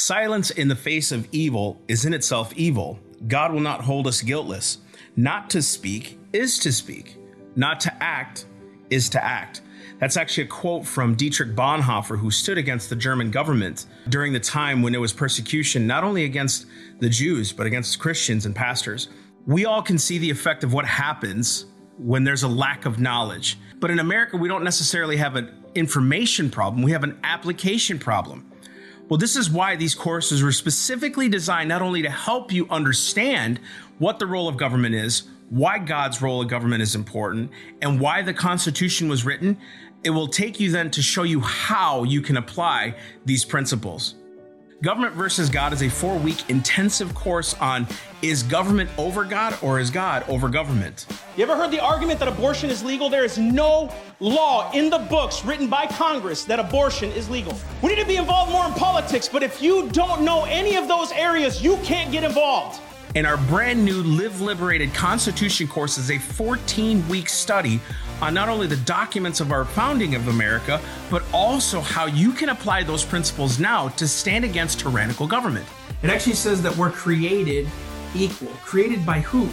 Silence in the face of evil is in itself evil. God will not hold us guiltless. Not to speak is to speak. Not to act is to act. That's actually a quote from Dietrich Bonhoeffer, who stood against the German government during the time when there was persecution, not only against the Jews, but against Christians and pastors. We all can see the effect of what happens when there's a lack of knowledge. But in America, we don't necessarily have an information problem, we have an application problem. Well, this is why these courses were specifically designed not only to help you understand what the role of government is, why God's role of government is important, and why the Constitution was written. It will take you then to show you how you can apply these principles. Government versus God is a four week intensive course on is government over God or is God over government? You ever heard the argument that abortion is legal? There is no law in the books written by Congress that abortion is legal. We need to be involved more in politics, but if you don't know any of those areas, you can't get involved. And our brand new Live Liberated Constitution course is a 14 week study on not only the documents of our founding of America, but also how you can apply those principles now to stand against tyrannical government. It actually says that we're created equal. Created by who?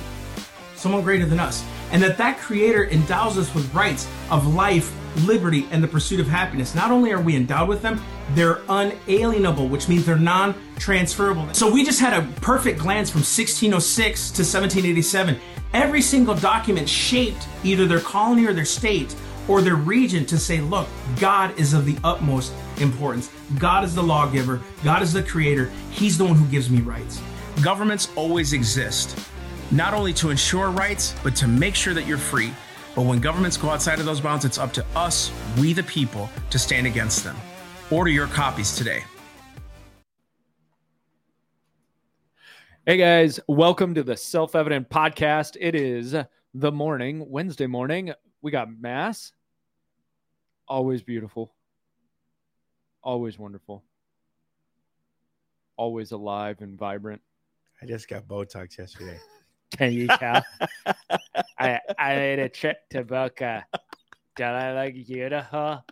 Someone greater than us. And that that creator endows us with rights of life, liberty, and the pursuit of happiness. Not only are we endowed with them, they're unalienable, which means they're non transferable. So we just had a perfect glance from 1606 to 1787. Every single document shaped either their colony or their state or their region to say, look, God is of the utmost importance. God is the lawgiver, God is the creator, He's the one who gives me rights. Governments always exist, not only to ensure rights, but to make sure that you're free. But when governments go outside of those bounds, it's up to us, we the people, to stand against them. Order your copies today. Hey guys, welcome to the Self Evident Podcast. It is the morning, Wednesday morning. We got Mass. Always beautiful. Always wonderful. Always alive and vibrant. I just got Botox yesterday. Can you tell? I I made a trip to Boca. Don't I look beautiful?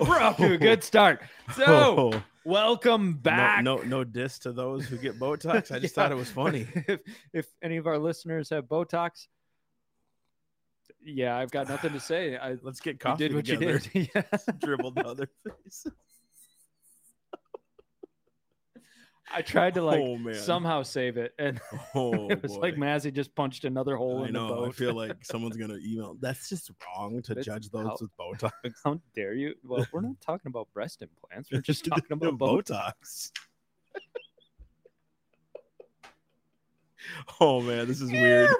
We're off to a oh. good start. So, oh. welcome back. No, no, no diss to those who get Botox. I just thought it was funny. if, if any of our listeners have Botox, yeah, I've got nothing to say. I Let's get you coffee did what together. you did. Yeah. Dribble the other face. I tried to like Oh, somehow save it, and Oh, it was like boy. Mazzy just punched another hole I in know. the I feel like someone's gonna email. That's just wrong to That's judge those how- with Botox. How dare you? Well, we're not talking about breast implants. We're just talking about Botox. Botox. oh man, this is weird.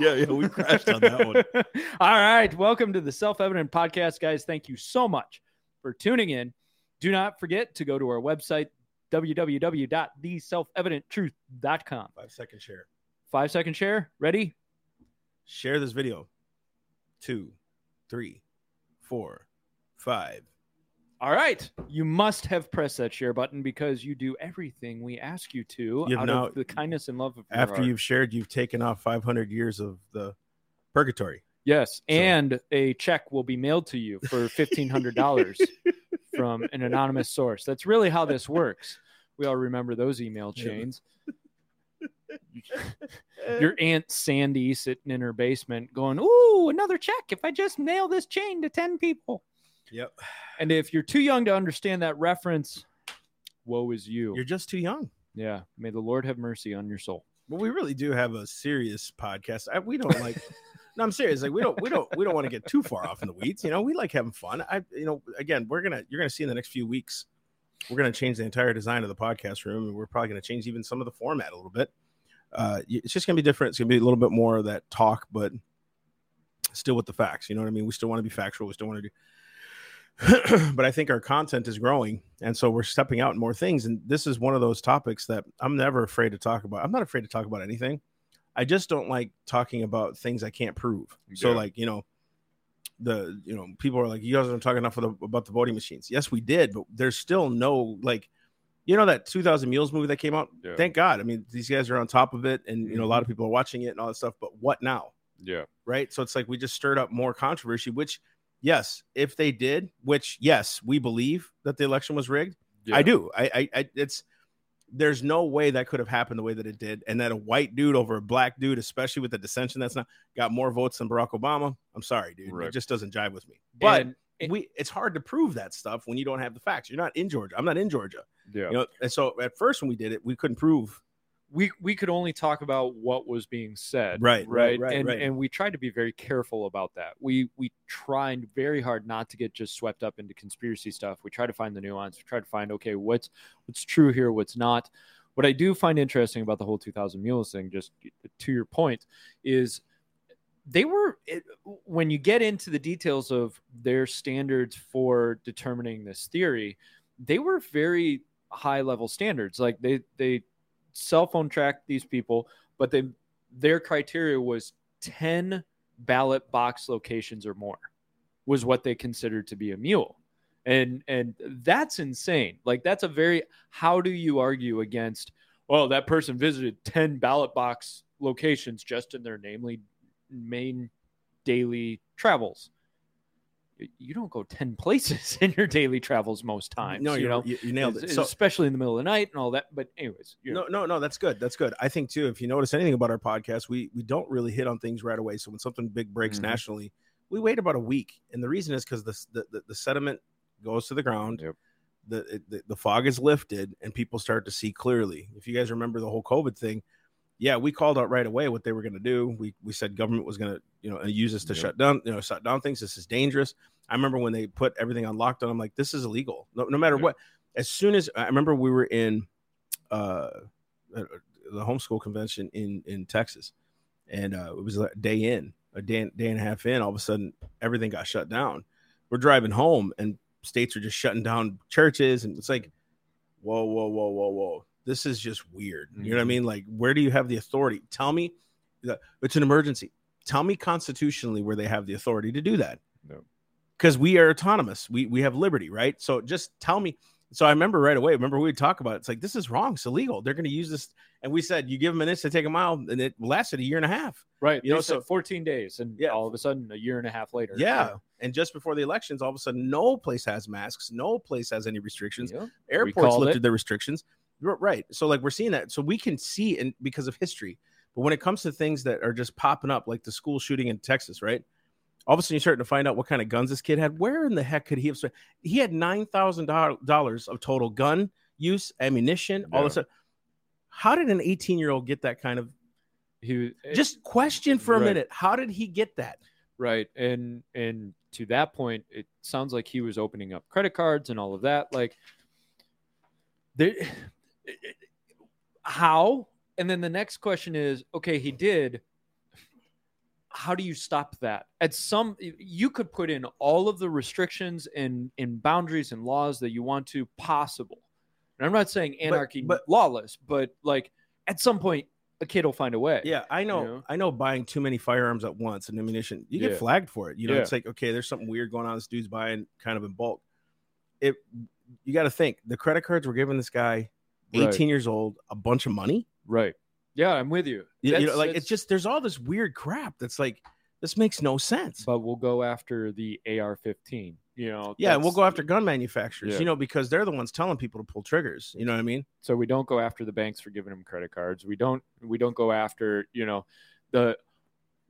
yeah, yeah, we crashed on that one. All right. Welcome to the Self Evident Podcast, guys. Thank you so much for tuning in. Do not forget to go to our website, www.theselfevidenttruth.com. Five second share. Five second share. Ready? Share this video. Two, three, four, five. All right. You must have pressed that share button because you do everything we ask you to You've out now- of the kindness and love of After heart. you've shared, you've taken off 500 years of the purgatory. Yes, So- and a check will be mailed to you for fifteen hundred dollars from an anonymous source. That's really how this works. We all remember those email chains. Your aunt Sandy sitting in her basement going, "Ooh, another check! If I just nail this chain to ten people." Yep. And if you're too young to understand that reference, woe is you. You're just too young. yeah, may the Lord have mercy on your soul. But we really do have a serious podcast. I, we don't like. no, I'm serious. Like we don't, we don't, we don't want to get too far off in the weeds. You know, we like having fun. I, you know, again, we're gonna, you're gonna see in the next few weeks, we're gonna change the entire design of the podcast room, and we're probably gonna change even some of the format a little bit. Uh, it's just gonna be different. It's gonna be a little bit more of that talk, but still with the facts. You know what I mean? We still want to be factual. We still want to do. but I think our content is growing, and so we're stepping out in more things. And this is one of those topics that I'm never afraid to talk about. I'm not afraid to talk about anything. I just don't like talking about things I can't prove. So, like you know, the you know people are like, you guys aren't talk enough the, about the voting machines. Yes, we did, but there's still no like, you know, that 2,000 Mules movie that came out. Yeah. Thank God. I mean, these guys are on top of it, and you know, a lot mm-hmm. of people are watching it and all that stuff. But what now? Yeah. right? So it's like we just stirred up more controversy, which yes, if they did, which yes, we believe that the election was rigged. I do. I, I, I, it's there's no way that could have happened the way that it did, and that a white dude over a black dude, especially with the dissension that's not got more votes than Barack Obama. I'm sorry, dude. Right. It just doesn't jive with me. But it- we, it's hard to prove that stuff when you don't have the facts. You're not in Georgia. I'm not in Georgia. yeah. You know, and so at first when we did it, we couldn't prove. We we could only talk about what was being said Right, right, right, and right. and we tried to be very careful about that. We we tried very hard not to get just swept up into conspiracy stuff. We try to find the nuance. We try to find okay what's what's true here what's not. What i do find interesting about the whole 2000 mules thing just to your point is they were it, when you get into the details of their standards for determining this theory they were very high level standards. Like they they cell phone tracked these people but they their criteria was 10 ballot box locations or more was what they considered to be a mule. And and that's insane. Like that's a very how do you argue against well that person visited 10 ballot box locations just in their namely main daily travels you don't go 10 places in your daily travels most times no, you know you, you nailed it. So especially in the middle of the night and all that but anyways you know, no, no, no, that's good. That's good. I think too. If you notice anything about our podcast, we we don't really hit on things right away. So when something big breaks Mhm. nationally, we wait about a week, and the reason is because the, the the the sediment goes to the ground. Yep. The, the the fog is lifted, and people start to see clearly. If you guys remember the whole COVID thing, yeah, we called out right away what they were going to do. We we said government was going to you know use this to Yep. shut down you know shut down things. This is dangerous. I remember when they put everything on lockdown. I'm like, this is illegal. No, no matter Yep. what. As soon as I remember, we were in uh, uh, the homeschool convention in in Texas, and uh, it was a day in, a day, day and a half in. All of a sudden, everything got shut down. We're driving home, and states are just shutting down churches, and it's like, whoa, whoa, whoa, whoa, whoa. This is just weird. You know what I Mhm. mean? Like, where do you have the authority? Tell me that it's an emergency. Tell me constitutionally where they have the authority to do that. No. Because we are autonomous. We we have liberty, right? So just tell me. So I remember right away. Remember we would talk about it. It's like this is wrong. It's illegal. They're going to use this, and we said you give them an inch to take a mile, and it lasted a year and a half. right You you know, so- 14 days and Yeah. all of a sudden a year and a half later Yeah. And just before the elections, all of a sudden, no place has masks. No place has any restrictions. Yeah. Airports lifted it. their restrictions. Right. So like we're seeing that. So we can see and because of history. But when it comes to things that are just popping up, like the school shooting in Texas, right? All of a sudden you're starting to find out what kind of guns this kid had. Where in the heck could he have spent? He had nine thousand dollars of total gun use, ammunition, all Yeah. this stuff. How did an 18 year old get that kind of he was just question for a Right. minute? How did he get that? right and and to that point it sounds like he was opening up credit cards and all of that like there how and then the next question is okay he did how do you stop that at some you could put in all of the restrictions and and boundaries and laws that you want to possible and i'm not saying anarchy but- lawless but like at some point a kid will find a way Yeah, I know. know? I know buying too many firearms at once and ammunition, you get Yeah. flagged for it. You know, Yeah. it's like, okay, there's something weird going on. This dude's buying kind of in bulk. It you got to think the credit cards were giving this guy, 18 Right. years old, a bunch of money. right yeah i'm with you You, you know, like it's just there's all this weird crap that's like this makes no sense. but we'll go after the AR-15. You know, yeah, and we'll go after gun manufacturers, Yeah. you know, because they're the ones telling people to pull triggers. You know what I mean? So we don't go after the banks for giving them credit cards. We don't. We don't go after you know the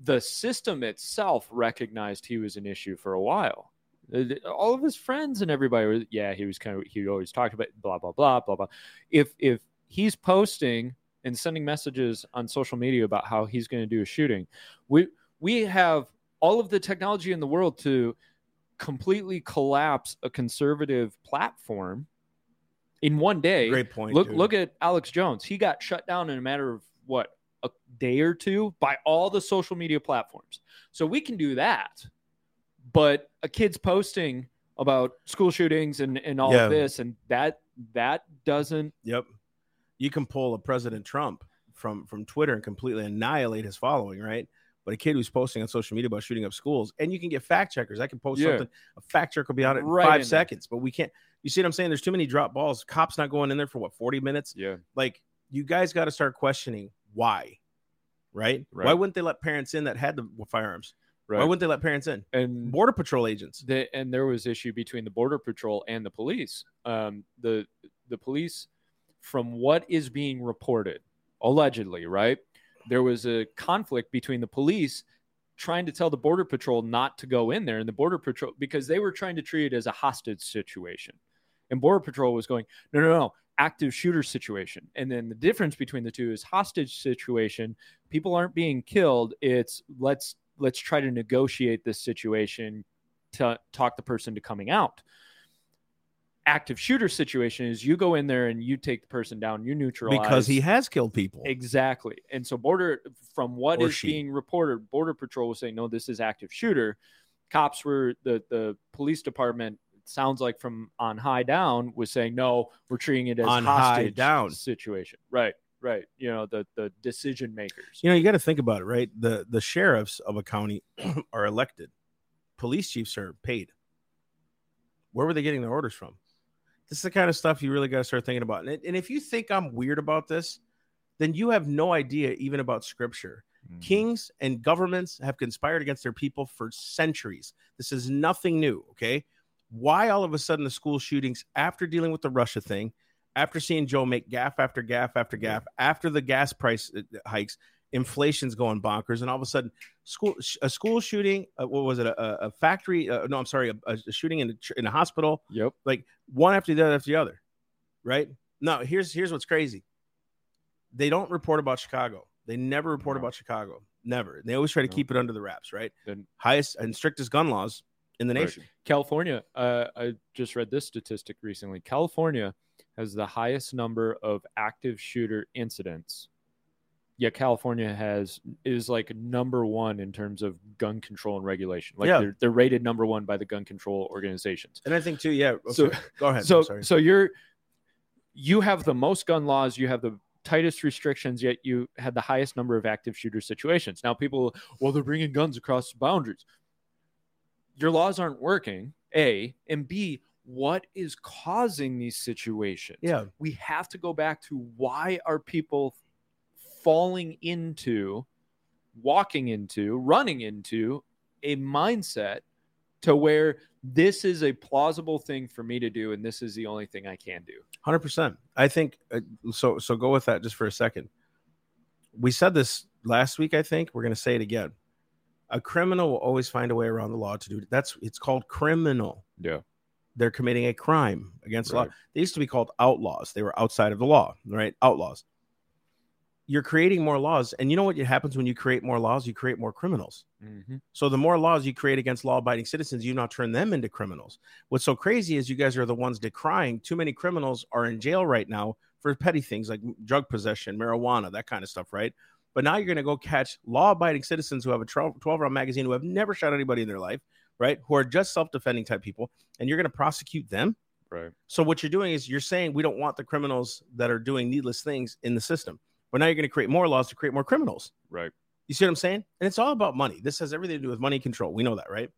the system itself recognized he was an issue for a while. Uh, All of his friends and everybody was yeah he was kind of he always talked about blah blah blah blah blah. If if he's posting and sending messages on social media about how he's going to do a shooting, we we have all of the technology in the world to completely collapse a conservative platform in one day. Great point. Look dude. look at Alex Jones. He got shut down in a matter of what a day or two by all the social media platforms. So we can do that. But a kid's posting about school shootings and, and all Yeah. of this and that that doesn't Yep. You can pull a President Trump from from Twitter and completely annihilate his following, right? But a kid who's posting on social media about shooting up schools, and you can get fact checkers. I can post Yeah. something, a fact checker will be on it in Right in five there. seconds, but we can't. You see what I'm saying? There's too many drop balls. Cops not going in there for what 40 minutes. yeah Like you guys got to start questioning why, right? Right. Why wouldn't they let parents in that had the firearms? Right. Why wouldn't they let parents in? and Border Patrol agents. the, and there was issue between the border patrol and the police. Um, the the police, from what is being reported, allegedly, right? There was a conflict between the police trying to tell the border patrol not to go in there, and the border patrol because they were trying to treat it as a hostage situation, and border patrol was going, no, no, no. Active shooter situation. And then the difference between the two is hostage situation. People aren't being killed. It's let's let's try to negotiate this situation to talk the person to coming out. Active shooter situation is you go in there and you take the person down, you neutralize Because he has killed people. exactly. And so border from what is Or she. being reported, border patrol was saying no, this is active shooter. Cops were the the police department it sounds like from on high down was saying no, we're treating it as On high hostage down. situation. Right, right. You know the the decision makers. You know, you got to think about it, right? The the sheriffs of a county are elected. Police chiefs are paid. Where were they getting their orders from? This is the kind of stuff you really got to start thinking about. And, and if you think I'm weird about this, then you have no idea even about scripture. Mm-hmm. Kings and governments have conspired against their people for centuries. This is nothing new, okay? Why all of a sudden the school shootings after dealing with the Russia thing, after seeing Joe make gaffe after gaffe after gaffe, after the gas price uh, hikes, inflation's going bonkers, and all of a sudden, school a school shooting, uh, what was it, a, a- factory? Uh, no, I'm sorry, a, a shooting in a, in a hospital, Yep. like one after the other after the other, right? No, here's here's what's crazy. They don't report about Chicago. They never report No. about Chicago. Never. They always try to No. keep it under the wraps, right? Then Highest and strictest gun laws in the Right. nation. California, uh, I just read this statistic recently. California has the highest number of active shooter incidents. Yeah, California has is like number one in terms of gun control and regulation. Like Yeah. they're, they're rated number one by the gun control organizations. And I think too, yeah. So- sorry. go ahead. so sorry. so you're you have the most gun laws, you have the tightest restrictions, yet you had the highest number of active shooter situations. Now people, well, they're bringing guns across boundaries. Your laws aren't working. A and B. What is causing these situations? yeah. we have to go back to why are people falling into walking into running into a mindset to where this is a plausible thing for me to do and this is the only thing i can do Hundred percent. I think uh, so. So go with that just for a second. We said this last week. I think we're going to say it again. A criminal will always find a way around the law to do. That's it's called criminal. yeah They're committing a crime against Right. law. They used to be called outlaws. They were outside of the law, right? Outlaws. You're creating more laws, and you know what happens when you create more laws? You create more criminals. mm-hmm. So the more laws you create against law-abiding citizens, you now turn them into criminals. What's so crazy is you guys are the ones decrying. Too many criminals are in jail right now for petty things like drug possession, marijuana, that kind of stuff, right? But now you're going to go catch law-abiding citizens who have a 12 round magazine who have never shot anybody in their life, right? Who are just self-defending type people, and you're going to prosecute them. right So what you're doing is you're saying we don't want the criminals that are doing needless things in the system. But now you're going to create more laws to create more criminals. right You see what I'm saying? And it's all about money. This has everything to do with money control. We know that, right?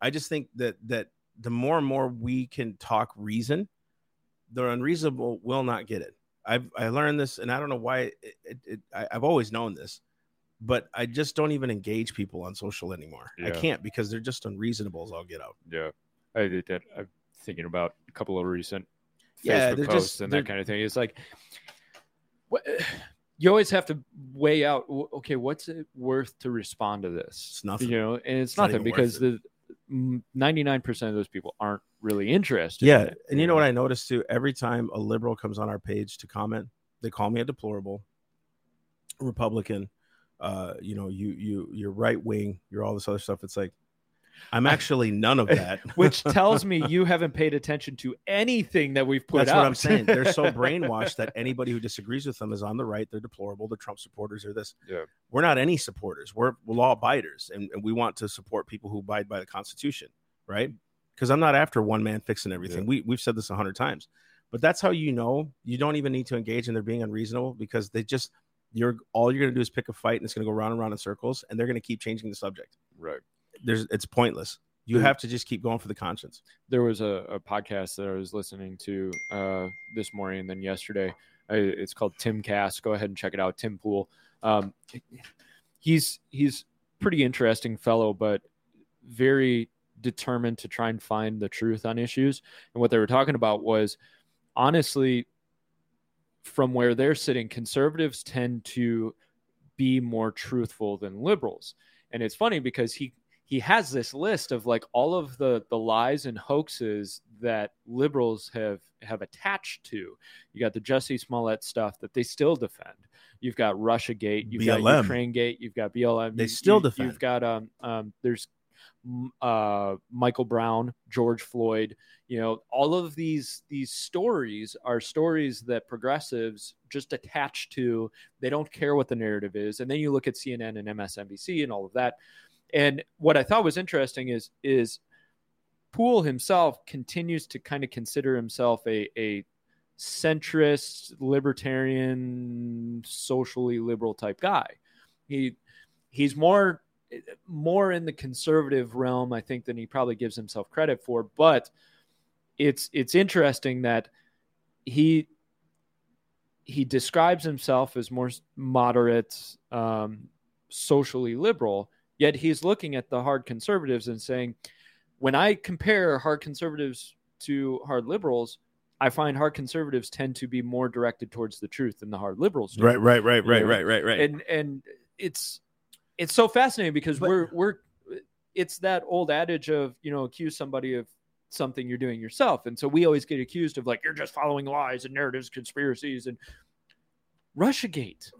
I just think that that the more and more we can talk reason, the unreasonable will not get it. I've I learned this, and I don't know why. It, it, it, I, I've always known this, but I just don't even engage people on social anymore. I can't because they're just unreasonable as I'll get out. yeah i did that i'm thinking about a couple of recent Yeah, facebook posts just- and that kind of thing it's like what you always have to weigh out okay what's it worth to respond to this It's nothing. you know and it's, not nothing worth because the mm, 99% of those people aren't really interested in Yeah, it, and you know what I noticed too? Every time a liberal comes on our page to comment, they call me a deplorable Republican. Uh, you know, you you you're right wing, you're all this other stuff. It's like I'm actually none of that. which tells me you haven't paid attention to anything that we've put out. That's out what I'm saying. They're so brainwashed that anybody who disagrees with them is on the right. They're deplorable. They're Trump supporters are this. Yeah. We're not any supporters. We're, we're law abiders, and, and we want to support people who abide by the Constitution, right? Because I'm not after one man fixing everything. Yeah. We we've said this a hundred times, but that's how you know you don't even need to engage and they're being unreasonable because they just you're all you're gonna do is pick a fight and it's gonna go round and round in circles, and they're gonna keep changing the subject. right There's it's pointless. You have to just keep going for the conscience. there was a, a podcast that I was listening to uh, this morning and then yesterday. I, it's called Timcast. Go ahead and check it out. Tim Pool. Um, he's he's pretty interesting fellow, but very determined to try and find the truth on issues. And what they were talking about was honestly, from where they're sitting, conservatives tend to be more truthful than liberals. And it's funny because he he has this list of like all of the the lies and hoaxes that liberals have have attached to. You got the Jesse Smollett stuff that they still defend. You've got Russia Gate, you've BLM. got Ukraine Gate, you've got BLM. They you- still defend. You've got um um there's uh Michael Brown, George Floyd, you know, all of these these stories are stories that progressives just attach to. They don't care what the narrative is. And then you look at CNN and MSNBC and all of that. And what I thought was interesting is is Pool himself continues to kind of consider himself a a centrist, libertarian, socially liberal type guy. He he's more more in the conservative realm, I think, than he probably gives himself credit for. But it's it's interesting that he he describes himself as more moderate, um, socially liberal, yet he's looking at the hard conservatives and saying, when I compare hard conservatives to hard liberals, I find hard conservatives tend to be more directed towards the truth than the hard liberals. do Right, right, right, right, right, right, right. and and it's it's so fascinating because But- we're we're it's that old adage of you know accuse somebody of something you're doing yourself. And so we always get accused of like you're just following lies and narratives conspiracies and russiagate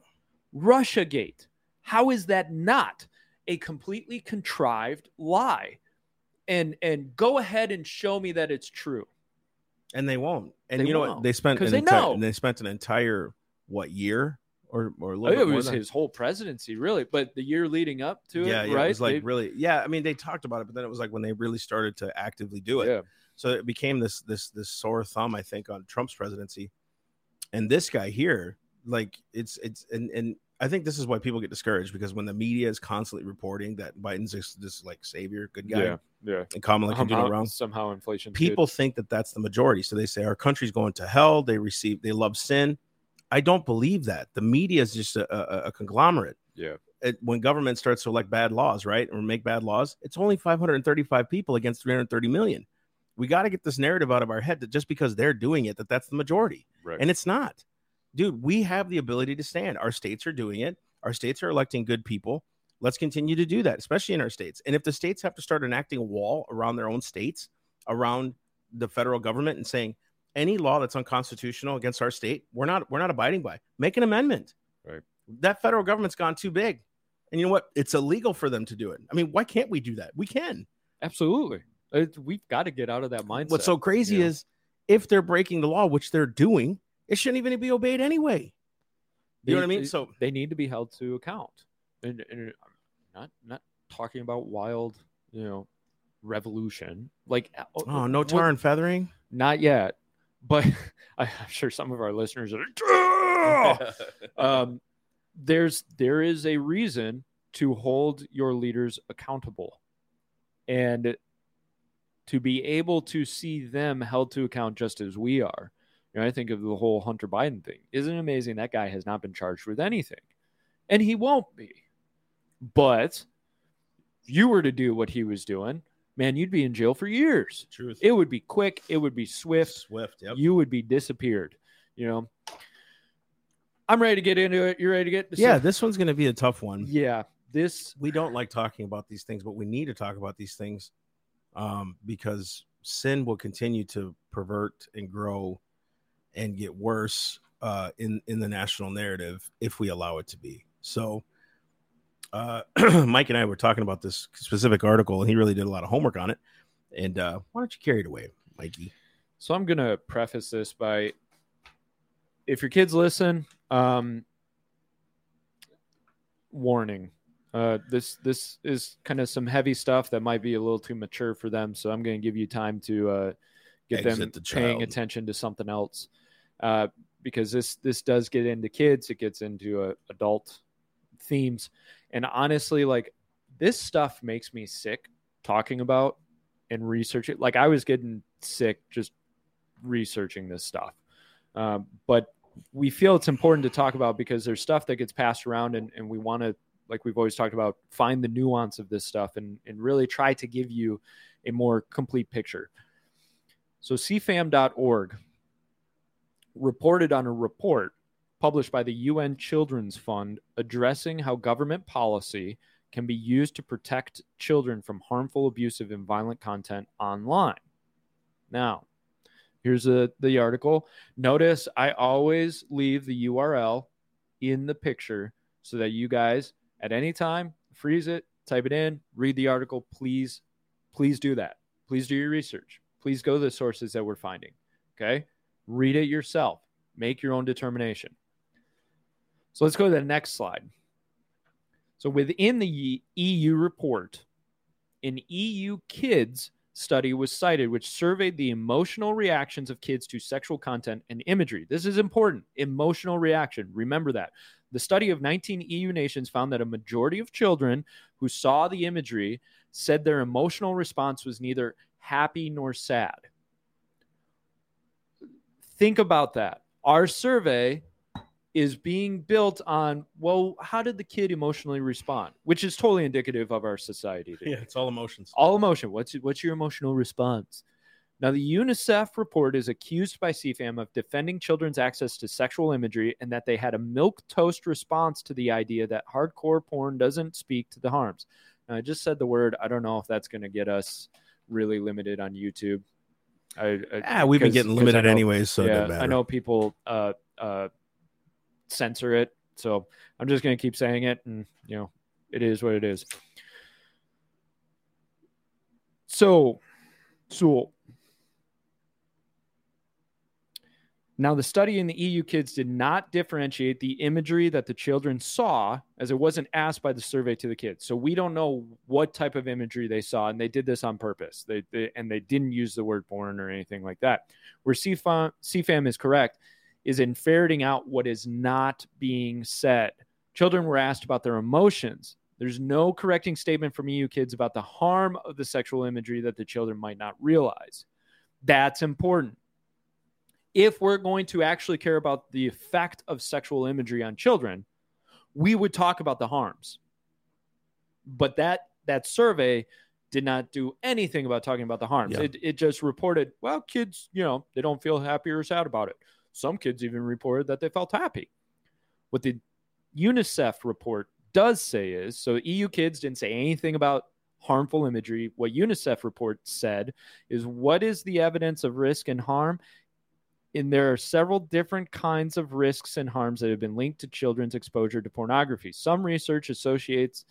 russiagate. How is that not a completely contrived lie? And and go ahead and show me that it's true. And they won't. And They you know won't, what? They spent an they entire, they spent an entire what year or or a Oh, it was his whole presidency really but the year leading up to yeah, it yeah, right It was like They- really, yeah. I mean, they talked about it, but then it was like when they really started to actively do it. yeah So it became this this this sore thumb, I think, on Trump's presidency. And this guy here, like it's it's and and I think this is why people get discouraged because when the media is constantly reporting that Biden's this, this like savior, good guy, yeah yeah and Kamala can do no wrong. somehow inflation People think that that's the majority, so they say our country's going to hell. They receive, they love sin. I don't believe that. The media is just a, a, a conglomerate. Yeah. It, when government starts to elect bad laws, right, or make bad laws, it's only 535 people against 330 million. We got to get this narrative out of our head that just because they're doing it, that that's the majority, right and it's not. Dude, we have the ability to stand. Our states are doing it. Our states are electing good people. Let's continue to do that, especially in our states. And if the states have to start enacting a wall around their own states, around the federal government, and saying any law that's unconstitutional against our state, we're not we're not abiding by. Make an amendment. Right. That federal government's gone too big. And you know what? It's illegal for them to do it. I mean, why can't we do that? We can. absolutely It- we've got to get out of that mindset What's so crazy Yeah. is if they're breaking the law, which they're doing, it shouldn't even be obeyed anyway. You know what I They- mean? So they need to be held to account and, and I'm not not talking about wild you know revolution like uh, oh, no what- tar and feathering. not yet but i'm sure some of our listeners are um, there's there is a reason to hold your leaders accountable. And to be able to see them held to account just as we are you know, i think of the whole hunter biden thing. Isn't it amazing that guy has not been charged with anything? And he won't be. But if you were to do what he was doing man you'd be in jail for years Truth. it would be quick it would be swift Swift. Yep. you would be disappeared. You know, I'm ready to get into it. You ready to get? yeah, this one's going to be a tough one. yeah. This we don't like talking about these things, but we need to talk about these things um, because sin will continue to pervert and grow and get worse uh, in in the national narrative if we allow it to be. So, uh, Mike and I were talking about this specific article, and he really did a lot of homework on it. And uh, why don't you carry it away, Mikey? So I'm gonna preface this by, if your kids listen, um, warning. Uh, this this is kind of some heavy stuff that might be a little too mature for them. So I'm going to give you time to uh, get them the paying attention to something else, uh, because this this does get into kids. It gets into uh, adult themes, and honestly, like this stuff makes me sick talking about and researching. Like I was getting sick just researching this stuff. Um, but we feel it's important to talk about because there's stuff that gets passed around and, and we want to like we've always talked about, find the nuance of this stuff and, and really try to give you a more complete picture. So, cfam.org reported on a report published by the UN Children's Fund addressing how government policy can be used to protect children from harmful, abusive, and violent content online. Now, here's a, the article. Notice I always leave the URL in the picture so that you guys at any time freeze it, type it in, read the article. Please, please do that. Please do your research. Please go to the sources that we're finding. Okay. Read it yourself. Make your own determination. So let's go to the next slide. So within the EU report, an EU kids study was cited, which surveyed the emotional reactions of kids to sexual content and imagery. This is important emotional reaction. Remember that. The study of 19 EU nations found that a majority of children who saw the imagery said their emotional response was neither happy nor sad. Think about that. Our survey is being built on well how did the kid emotionally respond which is totally indicative of our society today. Yeah, it's all emotions. all emotion what's what's your emotional response now the unicef report is accused by cfam of defending children's access to sexual imagery and that they had a milquetoast response to the idea that hardcore porn doesn't speak to the harms now i just said the word i don't know if that's going to get us really limited on youtube I, I, Ah, we've been getting limited know- anyways, so yeah. I know people uh, uh, censor it, so I'm just going to keep saying it, and you know, it is what it is. So, so now the study in the EU kids did not differentiate the imagery that the children saw, as it wasn't asked by the survey to the kids. So we don't know what type of imagery they saw, and they did this on purpose. They, they and they didn't use the word porn or anything like that. Where CFAM, CFAM is correct is in ferreting out what is not being said. Children were asked about their emotions. There's no correcting statement from EU kids about the harm of the sexual imagery that the children might not realize. That's important. If we're going to actually care about the effect of sexual imagery on children, we would talk about the harms. But that that survey did not do anything about talking about the harms. Yeah. It, it just reported, well, kids, you know, they don't feel happy or sad about it. Some kids even reported that they felt happy. What the UNICEF report does say is so EU kids didn't say anything about harmful imagery. What UNICEF report said is what is the evidence of risk and harm? And there are several different kinds of risks and harms that have been linked to children's exposure to pornography. Some research associates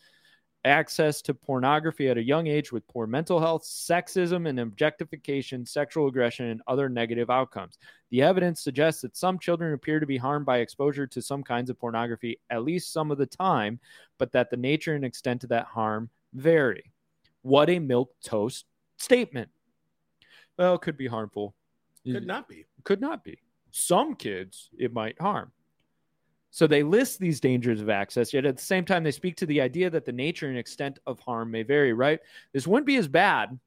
access to pornography at a young age with poor mental health, sexism and objectification, sexual aggression, and other negative outcomes. The evidence suggests that some children appear to be harmed by exposure to some kinds of pornography at least some of the time, but that the nature and extent of that harm vary. What a milk toast statement. Well, it could be harmful. Could not be. Could not be. Some kids it might harm. So they list these dangers of access, yet at the same time, they speak to the idea that the nature and extent of harm may vary, right? This wouldn't be as bad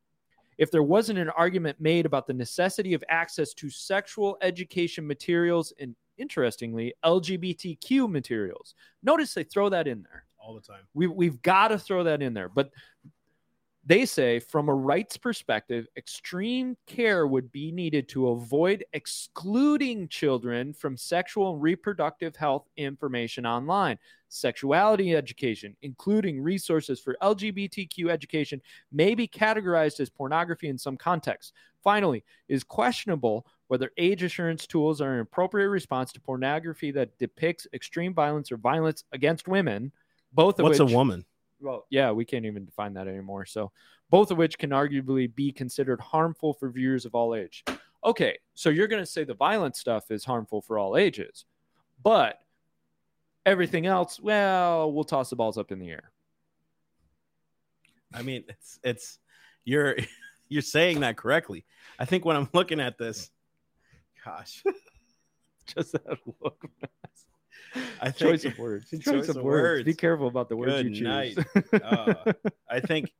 if there wasn't an argument made about the necessity of access to sexual education materials and, interestingly, LGBTQ materials. Notice they throw that in there. All the time. We, we've got to throw that in there. But they say, from a rights perspective, extreme care would be needed to avoid excluding children from sexual and reproductive health information online. Sexuality education, including resources for LGBTQ education, may be categorized as pornography in some contexts. Finally, it is questionable whether age assurance tools are an appropriate response to pornography that depicts extreme violence or violence against women. Both of What's which, a woman? Well, yeah, we can't even define that anymore. So, both of which can arguably be considered harmful for viewers of all age. Okay, so you're going to say the violent stuff is harmful for all ages, but everything else, well, we'll toss the balls up in the air. I mean, it's it's you're you're saying that correctly. I think when I'm looking at this, gosh, Just that look. I think Choice of words. Choice, Choice of, of words. Be careful about the words Good you choose. night. Uh, I think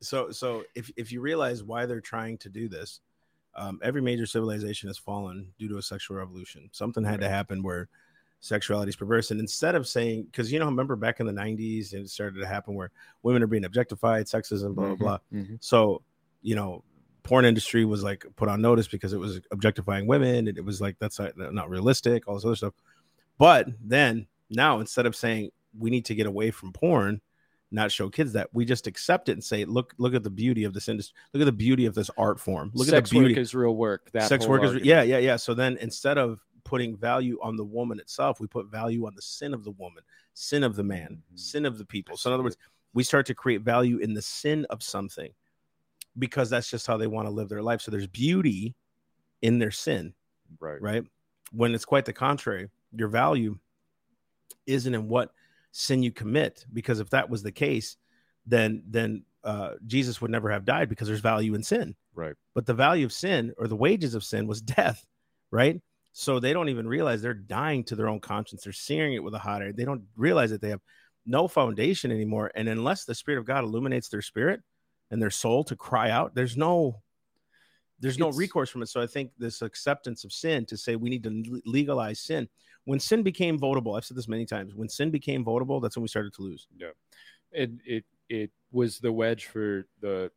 so. So if if you realize why they're trying to do this, um, every major civilization has fallen due to a sexual revolution. Something had to happen where sexuality is perverse. And instead of saying, because you know, remember back in the 90s, it started to happen where women are being objectified, sexism, blah, blah, Mhm, blah. mhm. So, you know, porn industry was like put on notice because it was objectifying women and it was like that's not, not realistic, all this other stuff. But then now instead of saying we need to get away from porn, not show kids that, we just accept it and say, look, look at the beauty of this industry, look at the beauty of this art form. Look Sex at the beauty Sex work is real work. That sex work is yeah yeah yeah so then instead of putting value on the woman itself we put value on the sin of the woman sin of the man Mhm. sin of the people so in other words we start to create value in the sin of something because that's just how they want to live their life so there's beauty in their sin right. right when it's quite the contrary your value isn't in what sin you commit because if that was the case then then uh, jesus would never have died because there's value in sin. Right. but the value of sin or the wages of sin was death right? So they don't even realize they're dying to their own conscience. They're searing it with a hot iron they don't realize that they have no foundation anymore. And unless the spirit of god illuminates their spirit and their soul to cry out there's no there's no It's- recourse from it. So i think this acceptance of sin to say we need to legalize sin when sin became votable i've said this many times when sin became votable that's when we started to lose. Yeah, it it it was the wedge for the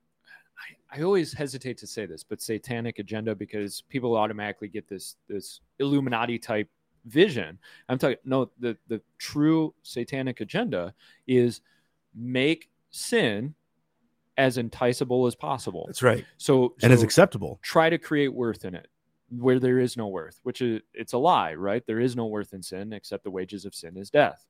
I, I always hesitate to say this but satanic agenda because people automatically get this this illuminati type vision. I'm talking no the the true satanic agenda is make sin as enticable as possible. That's right. So and it's so acceptable. try to create worth in it where there is no worth which is it's a lie right there is no worth in sin except the wages of sin is death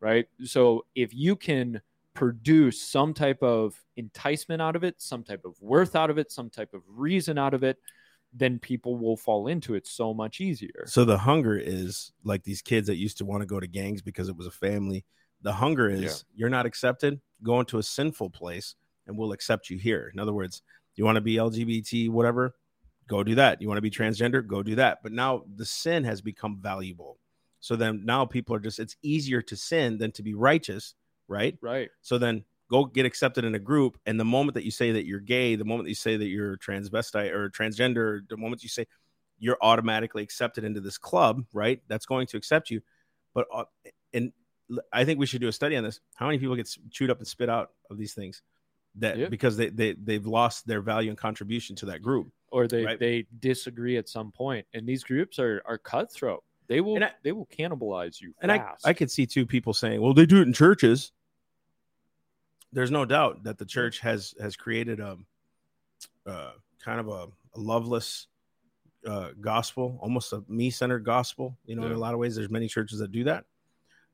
right so if you can produce some type of enticement out of it some type of worth out of it some type of reason out of it then people will fall into it so much easier So the hunger is like these kids that used to want to go to gangs because it was a family. The hunger is Yeah. you're not accepted, go into a sinful place and we'll accept you here. In other words, you want to be LGBT, whatever, go do that. You want to be transgender, go do that. But now the sin has become valuable. So then now people are just, it's easier to sin than to be righteous, right? right So then go get accepted in a group. And the moment that you say that you're gay, the moment you say that you're transvestite or transgender, the moment you say you're automatically accepted into this club, right? That's going to accept you. But, uh, and I think we should do a study on this. How many people get chewed up and spit out of these things that Yeah. because they, they, they've lost their value and contribution to that group? Or they Right. they disagree at some point and these groups are are cutthroat they will I- they will cannibalize you And I, fast. I could see two people saying, well, they do it in churches. There's no doubt that the church has has created a, uh, kind of a, a loveless uh, gospel, almost a me centered gospel. You know, in a lot of ways, there's many churches that do that.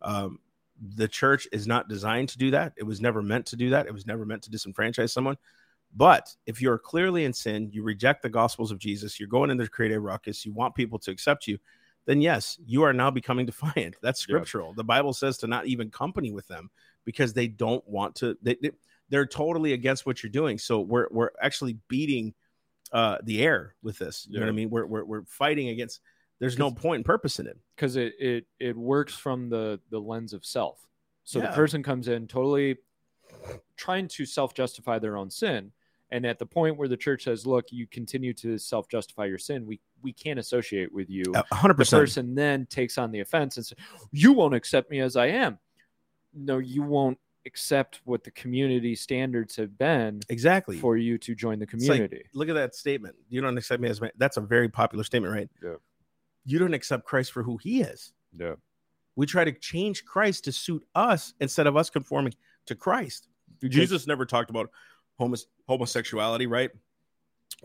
Um, the church is not designed to do that. It was never meant to do that. It was never meant to disenfranchise someone. But if you're clearly in sin, you reject the gospels of Jesus, you're going in there to create a ruckus, you want people to accept you, then yes, you are now becoming defiant. That's scriptural. The Bible says to not even company with them because they don't want to. They, they, they're totally against what you're doing. So we're we're actually beating uh, the air with this. You know what I mean? We're we're, we're fighting against. There's no point and purpose in it. because it, it it works from the the lens of self so Yeah. the person comes in totally trying to self-justify their own sin and at the point where the church says look you continue to self-justify your sin we we can't associate with you A hundred the percent. person then takes on the offense and says you won't accept me as i am no you won't accept what the community standards have been Exactly. for you to join the like- community Look at that statement. You don't accept me as man. That's a very popular statement, right? Yeah. You don't accept Christ for who He is. yeah We try to change Christ to suit us instead of us conforming to Christ. Jesus never talked about homos- homosexuality, right?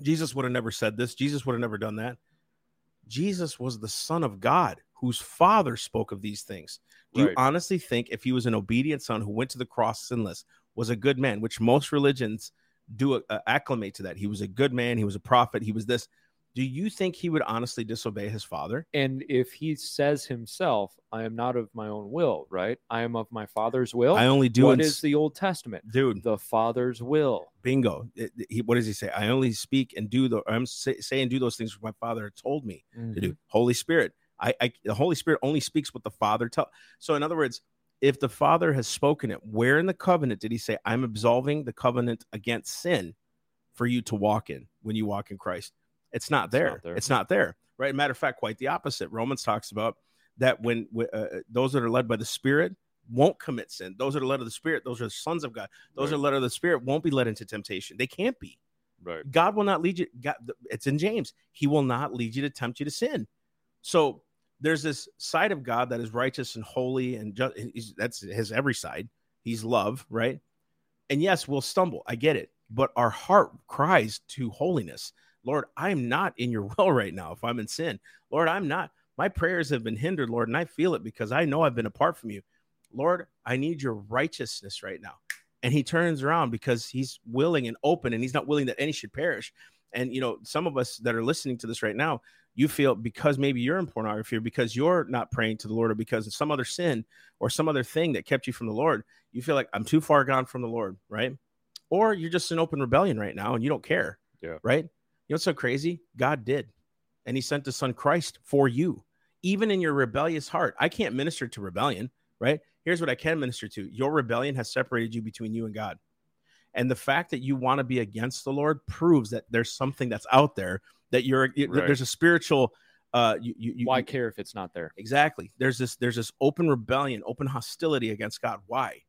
Jesus would have never said this. Jesus would have never done that. Jesus was the Son of God whose Father spoke of these things. Do you honestly think if he was an obedient son who went to the cross sinless, was a good man, which most religions do uh, acclimate to that? He was a good man. He was a prophet. He was this. Do you think he would honestly disobey his father? And if he says himself, I am not of my own will, right? I am of my father's will. I only do. What in- is the Old Testament? dude? The Father's will. Bingo. It- it- he, what does he say? I only speak and do the. I'm say, say and do those things my father told me to do. Mm-hmm. Holy Spirit. I, I the Holy Spirit only speaks what the Father tell. So in other words, if the Father has spoken it, where in the covenant did he say, I'm absolving the covenant against sin for you to walk in when you walk in Christ? It's not there. not there. It's not there. Right. Matter of fact, quite the opposite. Romans talks about that when uh, those that are led by the Spirit won't commit sin. Those that are led of the Spirit, those are sons of God. Those Right. are led of the Spirit won't be led into temptation. They can't be. Right. God will not lead you. God, it's in James. He will not lead you to tempt you to sin. So there's this side of God that is righteous and holy, and just he's, that's his every side. He's love, right? And yes, we'll stumble. I get it, but our heart cries to holiness. Lord, I'm not in your will right now. If I'm in sin, Lord, I'm not. My prayers have been hindered, Lord, and I feel it because I know I've been apart from you. Lord, I need your righteousness right now and he turns around because he's willing and open and he's not willing that any should perish and you know some of us that are listening to this right now you feel because maybe you're in pornography or because you're not praying to the lord or because of some other sin or some other thing that kept you from the lord you feel like i'm too far gone from the lord right or you're just in open rebellion right now and you don't care Yeah. right you know what's so crazy god did and he sent his son christ for you even in your rebellious heart i can't minister to rebellion right here's what I can minister to your rebellion has separated you between you and God. And the fact that you want to be against the Lord proves that there's something that's out there that you're, you- Right. there's a spiritual, uh, you, you, you- Why care if it's not there? exactly. There's this, there's this open rebellion, open hostility against God. Why?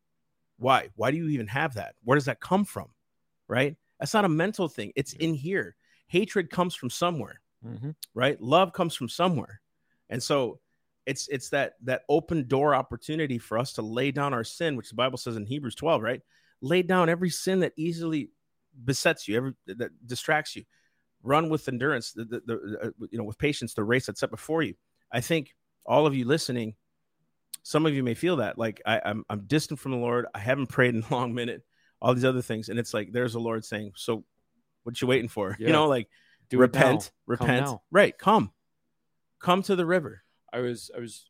Why? Why do you even have that? Where does that come from? Right? That's not a mental thing. It's in here. Hatred comes from somewhere Mm-hmm. right? Love comes from somewhere. And so it's it's that that open door opportunity for us to lay down our sin which the bible says in hebrews 12 right? Lay down every sin that easily besets you every that distracts you. Run with endurance the, the, the uh, you know with patience the race that's set before you. I think all of you listening some of you may feel that like I, I'm, I'm distant from the lord. I haven't prayed in a long minute all these other things. And it's like there's the lord saying so what you waiting for Yeah. you know like Do repent now. repent now. right come come to the river I was I was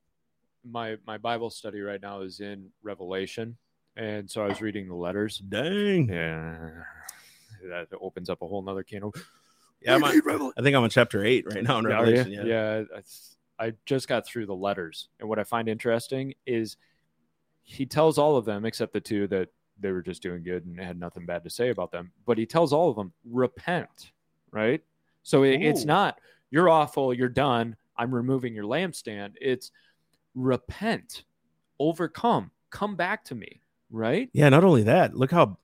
my my Bible study right now is in Revelation, and so I was reading the letters. dang Yeah, that opens up a whole nother can of. yeah I'm on- Revel- i think i'm on chapter 8 right now in Yeah, revelation you? yeah, yeah. I, I just got through the letters, and what I find interesting is he tells all of them except the two that they were just doing good and had nothing bad to say about them. But he tells all of them repent, right? So it, it's not you're awful, you're done. I'm removing your lampstand. It's repent, overcome, come back to me, right? Yeah, not only that look how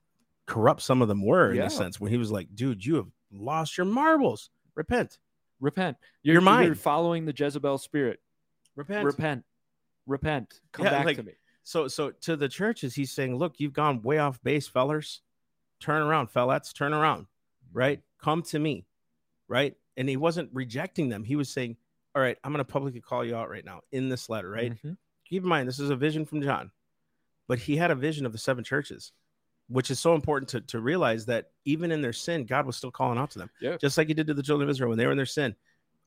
corrupt some of them were in Yeah. a sense when he was like dude you have lost your marbles repent Repent. You're, You're. You're following the Jezebel spirit. repent Repent. Repent. Come Yeah, back like- to me. So so to the churches he's saying look you've gone way off base fellers turn around fellas turn around right come to me right and he wasn't rejecting them he was saying all right i'm going to publicly call you out right now in this letter right Mhm. keep in mind this is a vision from John, but he had a vision of the seven churches, which is so important to, to realize that even in their sin, God was still calling out to them, Yeah. just like he did to the children of Israel when they were in their sin.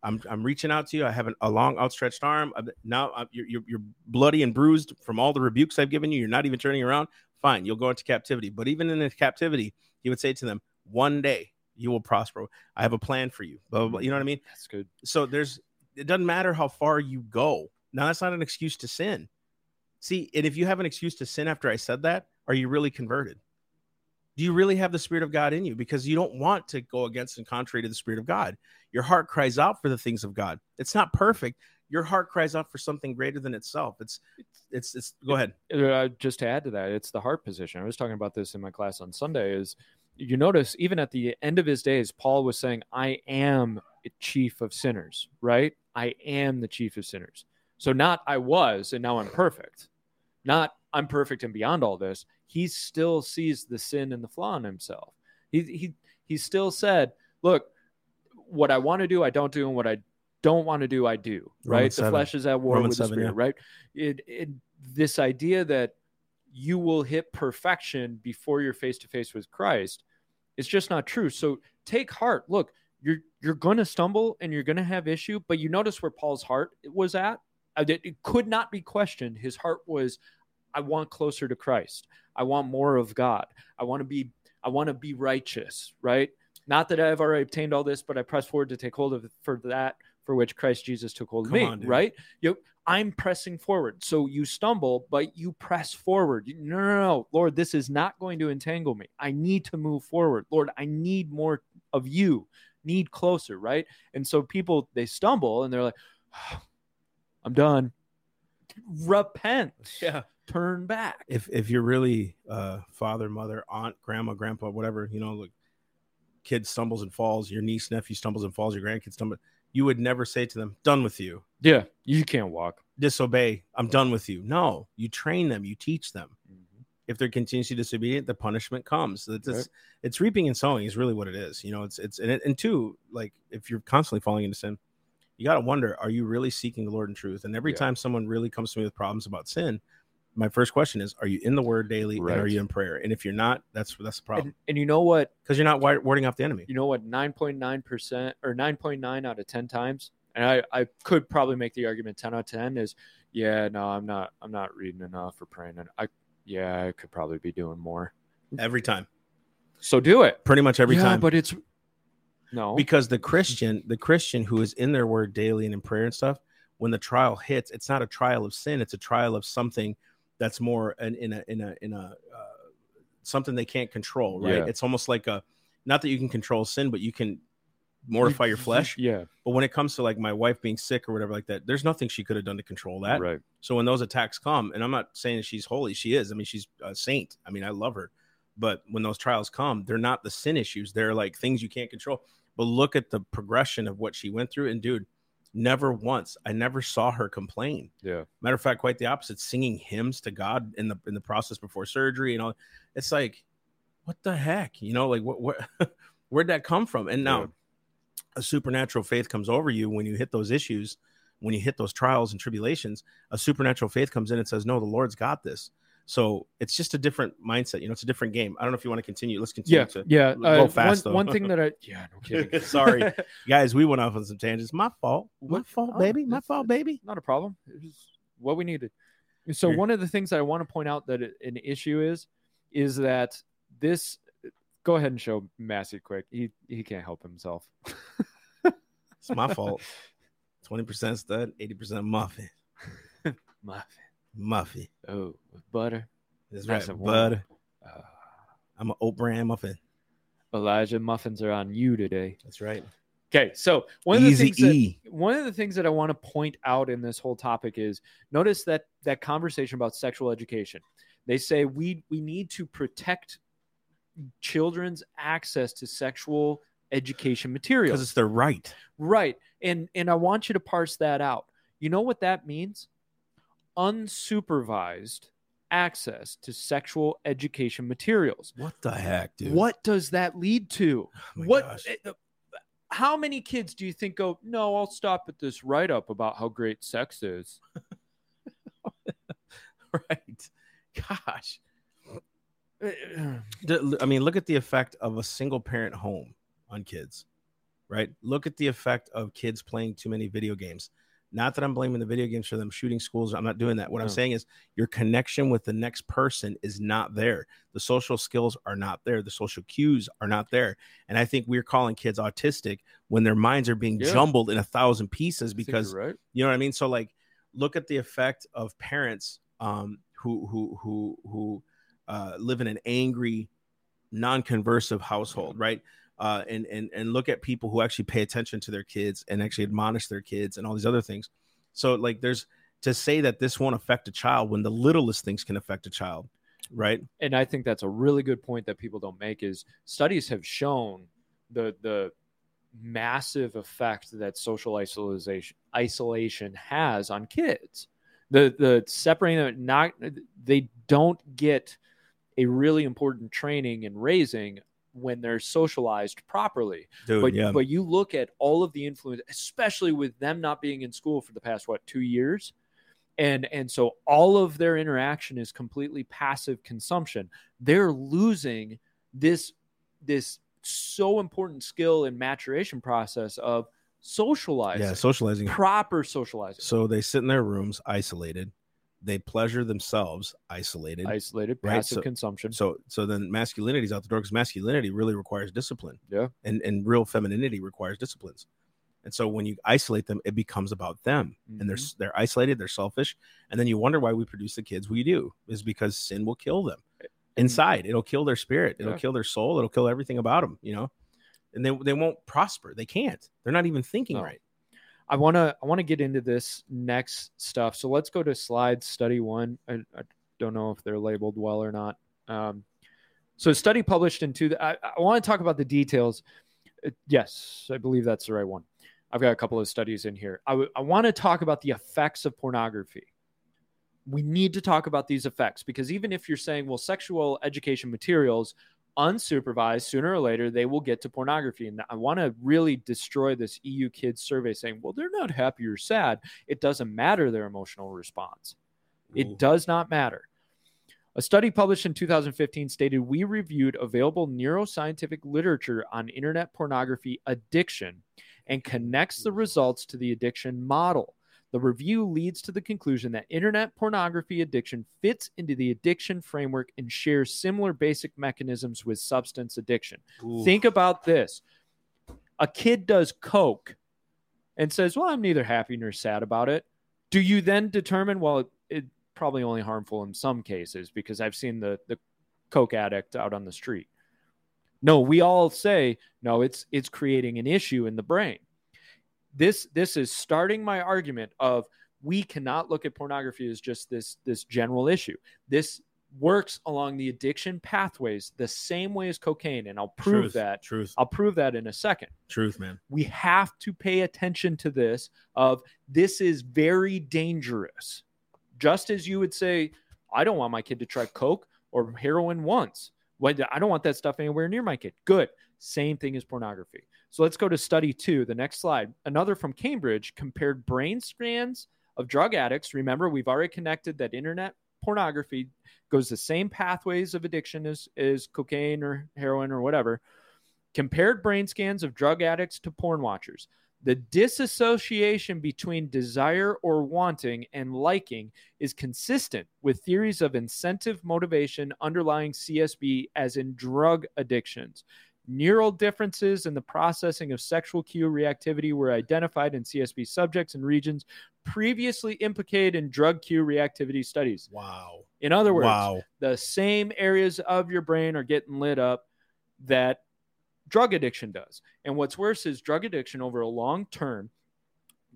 I'm, I'm reaching out to you. I have an, a long outstretched arm. I've- Now uh, you're, you're, you're bloody and bruised from all the rebukes I've given you. You're not even turning around. Fine, you'll go into captivity. But even in the captivity, he would say to them, "One day you will prosper. I have a plan for you." Blah, blah, blah. You know what I mean? That's good. so there's it doesn't matter how far you go now that's not an excuse to sin see and if you have an excuse to sin after i said that are you really converted do you really have the spirit of god in you because you don't want to go against and contrary to the spirit of god your heart cries out for the things of god it's not perfect your heart cries out for something greater than itself it's it's it's go ahead uh, just to add to that, it's the heart position. I was talking about this in my class on Sunday. Is you notice even at the end of his days, Paul was saying, "I am chief of sinners." Right? I am the chief of sinners. So not I was and now I'm perfect. Not I'm perfect and beyond all this. He still sees the sin and the flaw in himself. He he he still said, "Look, what I want to do, I don't do, and what I don't want to do, I do." Right? Romans the flesh is at war Romans with the spirit. yeah. Right? It, it this idea that you will hit perfection before you're face to face with Christ it's just not true. So take heart. Look, you're you're going to stumble and you're going to have issue, but you notice where Paul's heart was at. Uh, It it could not be questioned. His heart was, I want closer to Christ. I want more of God. I want to be I want to be righteous. Right? Not that I've already obtained all this, but I press forward to take hold of for that for which Christ Jesus took hold of Come me. on, right? I'm pressing forward. So you stumble, but you press forward. You- No, no, no. Lord, this is not going to entangle me. I need to move forward. Lord, I need more of you, need closer, right? And so people, they stumble and they're like, I'm done. repent. Yeah. Turn back. If if you're really uh father, mother, aunt, grandma, grandpa, whatever, you know, like kid stumbles and falls, your niece, nephew stumbles and falls, your grandkids stumble, you would never say to them, done with you. Yeah, you can't walk. Disobey. I'm done with you. No, you train them, you teach them. Mm-hmm. If they're continuously disobedient, the punishment comes. So It's, Right. it's reaping and sowing is really what it is. You know, it's it's and, it, and two, like if you're constantly falling into sin, you got to wonder, are you really seeking the Lord in truth? And every Yeah. time someone really comes to me with problems about sin, my first question is, are you in the Word daily and are you in prayer? And if you're not, that's that's the problem And, and you know what? because you're not wi- warding off the enemy. You know what? Nine point nine percent or nine point nine out of ten times, and I I could probably make the argument ten out of ten is yeah no I'm not I'm not reading enough or praying and I yeah I could probably be doing more. Every time, So do it pretty much every Yeah, time. but it's no because the christian the christian who is in their word daily and in prayer and stuff when the trial hits it's not a trial of sin it's a trial of something that's more in, in a in a in a uh, something they can't control right Yeah. it's almost like a not that you can control sin but you can mortify your flesh Yeah, but when it comes to like my wife being sick or whatever like that there's nothing she could have done to control that right. so when those attacks come, and I'm not saying she's holy, she is. I mean, she's a saint. I mean, I love her. But when those trials come, they're not the sin issues. They're like things you can't control. But look at the progression of what she went through. And dude, never once, I never saw her complain. Yeah. Matter of fact, quite the opposite, singing hymns to God in the in the process before surgery and all. It's like, what the heck? You know, like what what where'd that come from? And now Yeah. a supernatural faith comes over you when you hit those issues when you hit those trials and tribulations, a supernatural faith comes in and says, No, the Lord's got this. So it's just a different mindset. You know, it's a different game. I don't know if you want to continue. Let's continue Yeah, to yeah. go Uh, fast, one, though. one thing that I yeah no kidding. Sorry. guys, we went off on some tangents. My fault. My fault, oh, baby. My fault, baby. not a problem. It was what we needed. So one of the things I want to point out that an issue is, is that this. Go ahead and show Massey quick. He he can't help himself. It's my fault. 20% stud, 80% muffin. Muffin. Muffin. Oh, with butter. That's right. butter. Uh, I'm an oat brand muffin. Elijah muffins are on you today. That's right. Okay, so one of the Easy things that, E. one of the things that I want to point out in this whole topic is notice that that conversation about sexual education. They say we we need to protect children's access to sexual education material Because it's their right. Right. And and I want you to parse that out. You know what that means? Unsupervised access to sexual education materials. What the heck, dude? What does that lead to? Oh what gosh. eh, how many kids do you think go, "No, I'll stop at this write up about how great sex is." right. Gosh. I mean, look at the effect of a single parent home on kids, right? Look at the effect of kids playing too many video games. Not that I'm blaming the video games for them shooting schools. I'm not doing that. What I'm saying is your connection with the next person is not there. The social skills are not there. The social cues are not there. And I think we're calling kids autistic when their minds are being Yeah. jumbled in a thousand pieces because right. you know what I mean? So like look at the effect of parents um who who who who uh live in an angry non-conversive household, right? Uh and and and look at people who actually pay attention to their kids and actually admonish their kids and all these other things. So like there's to say that this won't affect a child when the littlest things can affect a child, right? and I think that's a really good point that people don't make is studies have shown the the massive effect that social isolation isolation has on kids. The the separating them not they don't get a really important training and raising when they're socialized properly. Dude, but yeah. but you look at all of the influence, especially with them not being in school for the past what two years, and and so all of their interaction is completely passive consumption. They're losing this this so important skill and maturation process of socializing, yeah, socializing. proper socializing, So they sit in their rooms isolated. They pleasure themselves isolated. isolated Right, passive so- consumption. So so then masculinity's out the door because masculinity really requires discipline. Yeah. And and real femininity requires disciplines. And so when you isolate them, it becomes about them. And they're Mhm. they're isolated, they're selfish. And then you wonder why we produce the kids we do, is because sin will kill them inside. It'll kill their spirit, it'll Yeah. kill their soul, it'll kill everything about them, you know. And they they won't prosper. They can't. They're not even thinking No. right. I want to I want to get into this next stuff. So let's go to slide study one. I, I don't know if they're labeled well or not. Um, so, study published in two. I, I want to talk about the details. Uh, yes, I believe that's the right one. I've got a couple of studies in here. I, w- I want to talk about the effects of pornography. We need to talk about these effects because even if you're saying, well, sexual education materials unsupervised, sooner or later, they will get to pornography. And I want to really destroy this EU Kids survey saying, well, they're not happy or sad. It doesn't matter their emotional response. Ooh. It does not matter. A study published in 2015 stated we reviewed available neuroscientific literature on internet pornography addiction and connects the results to the addiction model. The review leads to the conclusion that internet pornography addiction fits into the addiction framework and shares similar basic mechanisms with substance addiction. Ooh. Think about this a kid does Coke and says, Well, I'm neither happy nor sad about it. Do you then determine, well, it, probably only harmful in some cases because I've seen the the coke addict out on the street. No, we all say no. It's it's creating an issue in the brain. This this is starting my argument of we cannot look at pornography as just this this general issue. This works along the addiction pathways the same way as cocaine and I'll prove truth, that. Truth. I'll prove that in a second. Truth, man. We have to pay attention to this of this is very dangerous just as you would say, I don't want my kid to try Coke or heroin once. I don't want that stuff anywhere near my kid. Good. Same thing as pornography. So let's go to study two, the next slide. Another from Cambridge compared brain scans of drug addicts. Remember, we've already connected that internet pornography goes the same pathways of addiction as, as cocaine or heroin or whatever. Compared brain scans of drug addicts to porn watchers. The disassociation between desire or wanting and liking is consistent with theories of incentive motivation underlying CSB, as in drug addictions. Neural differences in the processing of sexual cue reactivity were identified in CSB subjects and regions previously implicated in drug cue reactivity studies. Wow. In other words, wow. the same areas of your brain are getting lit up that drug addiction does. And what's worse is drug addiction over a long term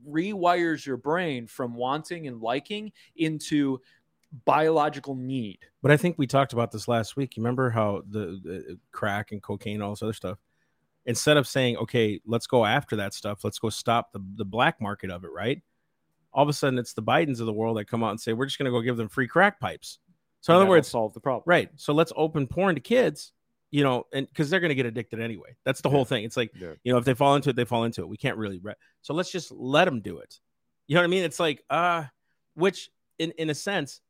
rewires your brain from wanting and liking into biological need. But I think we talked about this last week. You remember how the, the, crack and cocaine, all this other stuff, instead of saying, okay, let's go after that stuff, let's go stop the, the black market of it, right? All of a sudden, it's the Bidens of the world that come out and say, we're just going to go give them free crack pipes. So, in other words, solve the problem. Right. So, let's open porn to kids you know, and because they're going to get addicted anyway. That's the yeah. whole thing. It's like, yeah. you know, if they fall into it, they fall into it. We can't really, re- so let's just let them do it. You know what I mean? It's like, uh, which in in a sense,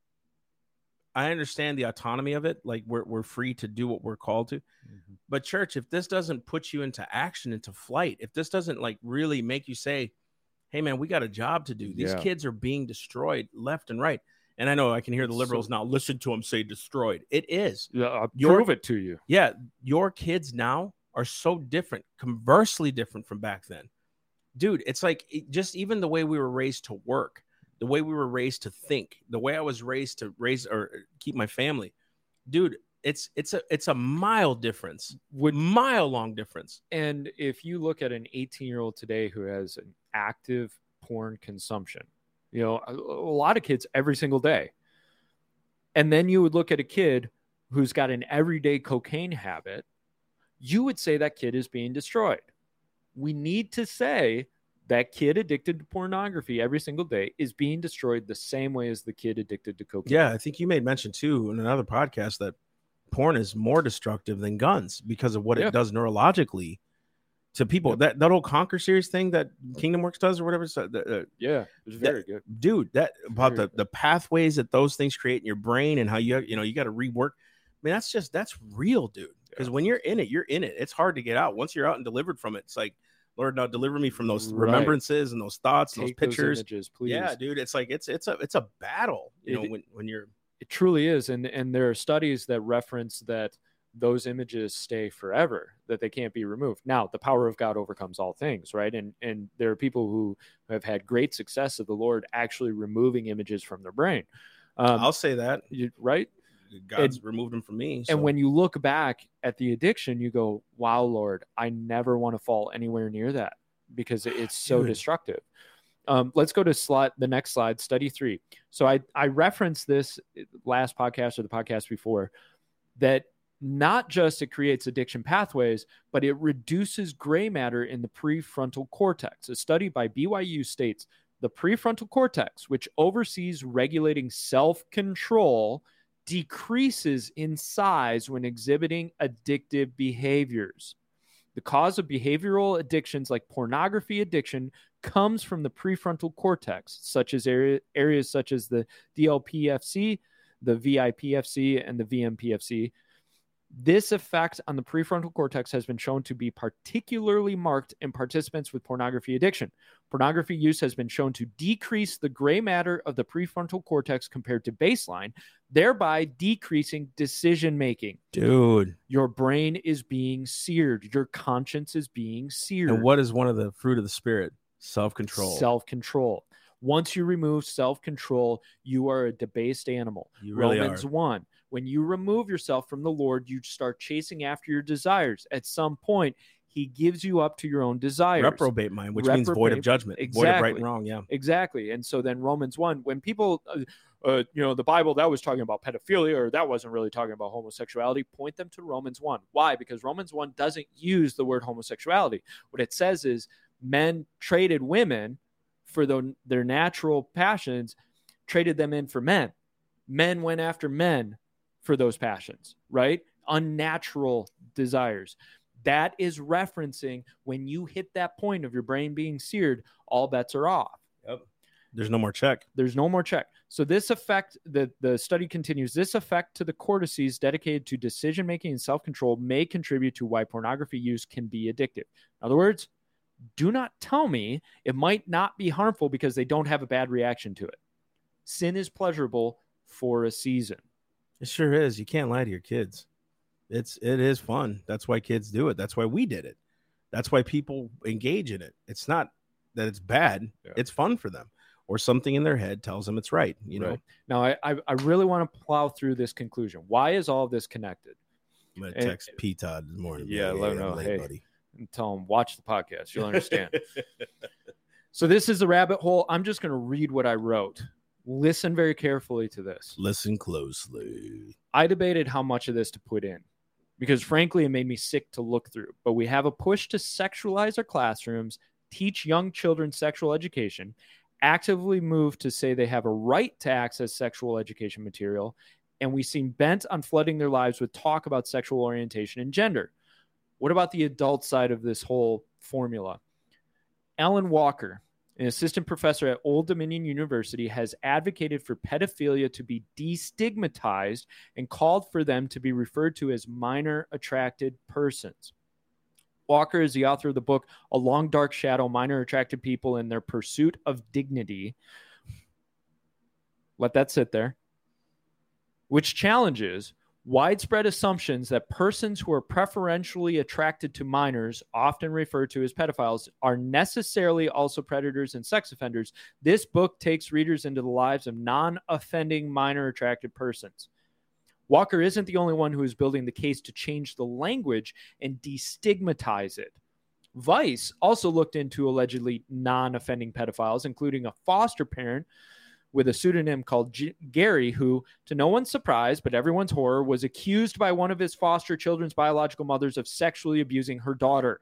I understand the autonomy of it. Like we're we're free to do what we're called to. Mm-hmm. But church, if this doesn't put you into action, into flight, if this doesn't like really make you say, "Hey, man, we got a job to do. These yeah. kids are being destroyed left and right." And I know I can hear the liberals so, now listen to them say destroyed. It is. Yeah, I'll your, prove it to you. Yeah, your kids now are so different, conversely different from back then. Dude, it's like it, just even the way we were raised to work, the way we were raised to think, the way I was raised to raise or er, keep my family. Dude, it's it's a it's a mile difference, would mile long difference. And if you look at an 18 year old today who has an active porn consumption, you know, a, a lot of kids every single day. And then you would look at a kid who's got an everyday cocaine habit, you would say that kid is being destroyed. We need to say that kid addicted to pornography every single day is being destroyed the same way as the kid addicted to cocaine. Yeah, I think you made mention too in another podcast that porn is more destructive than guns because of what yeah. it does neurologically to people. Yep. That that old Conquer series thing that Kingdom Works does or whatever. So, uh, yeah, it was very that, good, dude. That about very the good. the pathways that those things create in your brain and how you you know you got to rework. I mean, that's just that's real, dude. Because yeah. when you're in it, you're in it. It's hard to get out. Once you're out and delivered from it, it's like, Lord, now deliver me from those right. remembrances and those thoughts, and those pictures. Those images, please. Yeah, dude. It's like it's it's a it's a battle. You it, know, when when you're it truly is, and and there are studies that reference that those images stay forever that they can't be removed now the power of god overcomes all things right and and there are people who have had great success of the lord actually removing images from their brain um, i'll say that you, right god's and, removed them from me so. and when you look back at the addiction you go wow lord i never want to fall anywhere near that because it's so Dude. destructive Um, let's go to slide the next slide, study three. So I I referenced this last podcast or the podcast before that not just it creates addiction pathways, but it reduces gray matter in the prefrontal cortex. A study by BYU states the prefrontal cortex, which oversees regulating self control, decreases in size when exhibiting addictive behaviors. The cause of behavioral addictions like pornography addiction comes from the prefrontal cortex, such as area, areas such as the DLPFC, the VIPFC, and the VMPFC. This effect on the prefrontal cortex has been shown to be particularly marked in participants with pornography addiction. Pornography use has been shown to decrease the gray matter of the prefrontal cortex compared to baseline, thereby decreasing decision making. Dude. Your brain is being seared, your conscience is being seared. And what is one of the fruit of the spirit? Self control. Self control. Once you remove self control, you are a debased animal. You really Romans are. 1. When you remove yourself from the Lord, you start chasing after your desires. At some point, he gives you up to your own desires. Reprobate mind, which means void of Reprobate- judgment. Void of right Exactly. and wrong. Yeah. Exactly. And so then Romans 1, when people, uh, uh, you know, the Bible that was talking about pedophilia or that wasn't really talking about homosexuality, point them to Romans 1. Why? Because Romans 1 doesn't use the word homosexuality. What it says is men traded women for the, their natural passions, traded them in for men. Men went after men for those passions, right? Unnatural desires. That is referencing when you hit that point of your brain being seared, all bets are off Yep. There's no more check. there's no more check. So this effect, the, the study continues, this effect to the cortices dedicated to decision making and self-control may contribute to why pornography use can be addictive. In other words, do not tell me it might not be harmful because they don't have a bad reaction to it. Sin is pleasurable for a season. It sure is. You can't lie to your kids. It's it is fun. That's why kids do it. That's why we did it. That's why people engage in it. It's not that it's bad. Yeah. It's fun for them. Or something in their head tells them it's right. You know, Right. Now, I, I, I really want to plow through this conclusion. Why is all of this connected? I'm gonna And- text P Todd this morning. Yeah, let him I'm know, hey. buddy. And tell him watch the podcast. You'll understand. So this is the rabbit hole. I'm just going to read what I wrote. Listen very carefully to this. Listen closely. I debated how much of this to put in because frankly it made me sick to look through. But we have a push to sexualize our classrooms, teach young children sexual education, actively move to say they have a right to access sexual education material, and we seem bent on flooding their lives with talk about sexual orientation and gender. What about the adult side of this whole formula? Allyn Walker, an assistant professor at Old Dominion University, has advocated for pedophilia to be destigmatized and called for them to be referred to as minor attracted persons. Walker is the author of the book A Long Dark Shadow Minor Attracted People and Their Pursuit of Dignity. Let that sit there. Which challenges widespread assumptions that persons who are preferentially attracted to minors, often referred to as pedophiles, are necessarily also predators and sex offenders. This book takes readers into the lives of non offending minor attracted persons. Walker isn't the only one who is building the case to change the language and destigmatize it. Vice also looked into allegedly non offending pedophiles, including a foster parent with a pseudonym called G- Gary, who, to no one's surprise but everyone's horror, was accused by one of his foster children's biological mothers of sexually abusing her daughter.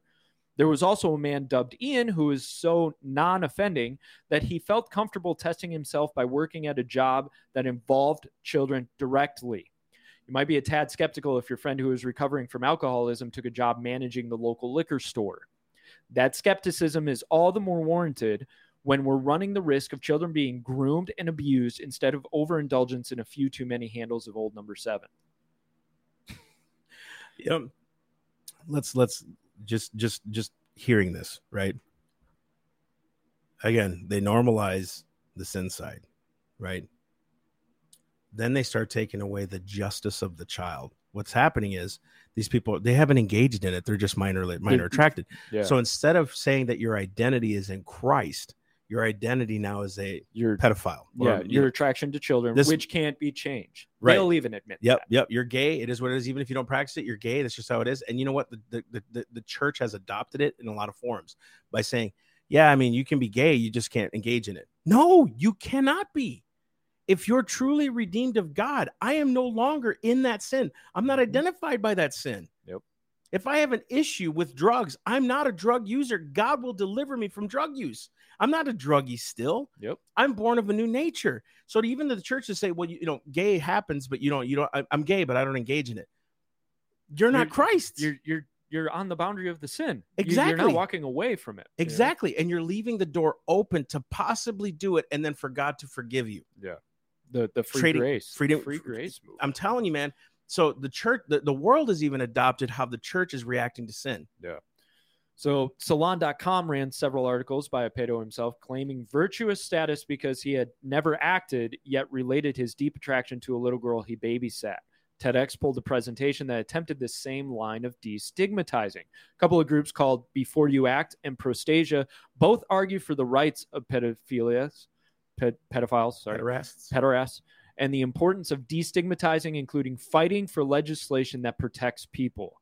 There was also a man dubbed Ian who was so non offending that he felt comfortable testing himself by working at a job that involved children directly. You might be a tad skeptical if your friend who is recovering from alcoholism took a job managing the local liquor store. That skepticism is all the more warranted when we're running the risk of children being groomed and abused instead of overindulgence in a few too many handles of old number seven. Yep. Let's let's just just just hearing this, right? Again, they normalize the sin side, right? Then they start taking away the justice of the child. What's happening is these people they haven't engaged in it; they're just minor minor attracted. Yeah. So instead of saying that your identity is in Christ, your identity now is a your pedophile. or, yeah, you your know, attraction to children, This- which can't be changed. Right. They'll even admit Yep, that. yep. You're gay. It is what it is. Even if you don't practice it, you're gay. That's just how it is. And you know what? The the, the, the church has adopted it in a lot of forms by saying yeah, I mean, you can be gay, you just can't engage in it. No, you cannot be. If you're truly redeemed of God, I am no longer in that sin. I'm not mm-hmm. identified by that sin. Yep. If I have an issue with drugs, I'm not a drug user. God will deliver me from drug use. I'm not a druggie still. Yep. I'm born of a new nature. So even the church to say, well, you, you know, gay happens, but you don't, you don't, I, I'm gay, but I don't engage in it. You're not You're- Christ. You're you're you're on the boundary of the sin. You- You're Exactly. not walking away from it. you know? exactly. And you're leaving the door open to possibly do it and then for God to forgive you. Yeah. The the free Trading- grace. freedom- free grace move. I'm telling you, man. So the church, the, the world has even adopted how the church is reacting to sin. So Salon.com ran several articles by Apedo himself claiming virtuous status because he had never acted, yet related his deep attraction to a little girl he babysat. TEDx pulled a presentation that attempted this same line of destigmatizing. A couple of groups called Before You Act and Prostasia both argue for the rights of pedophilias, ped- pedophiles, sorry, Pederasts. pederasts, and the importance of destigmatizing, including fighting for legislation that protects people.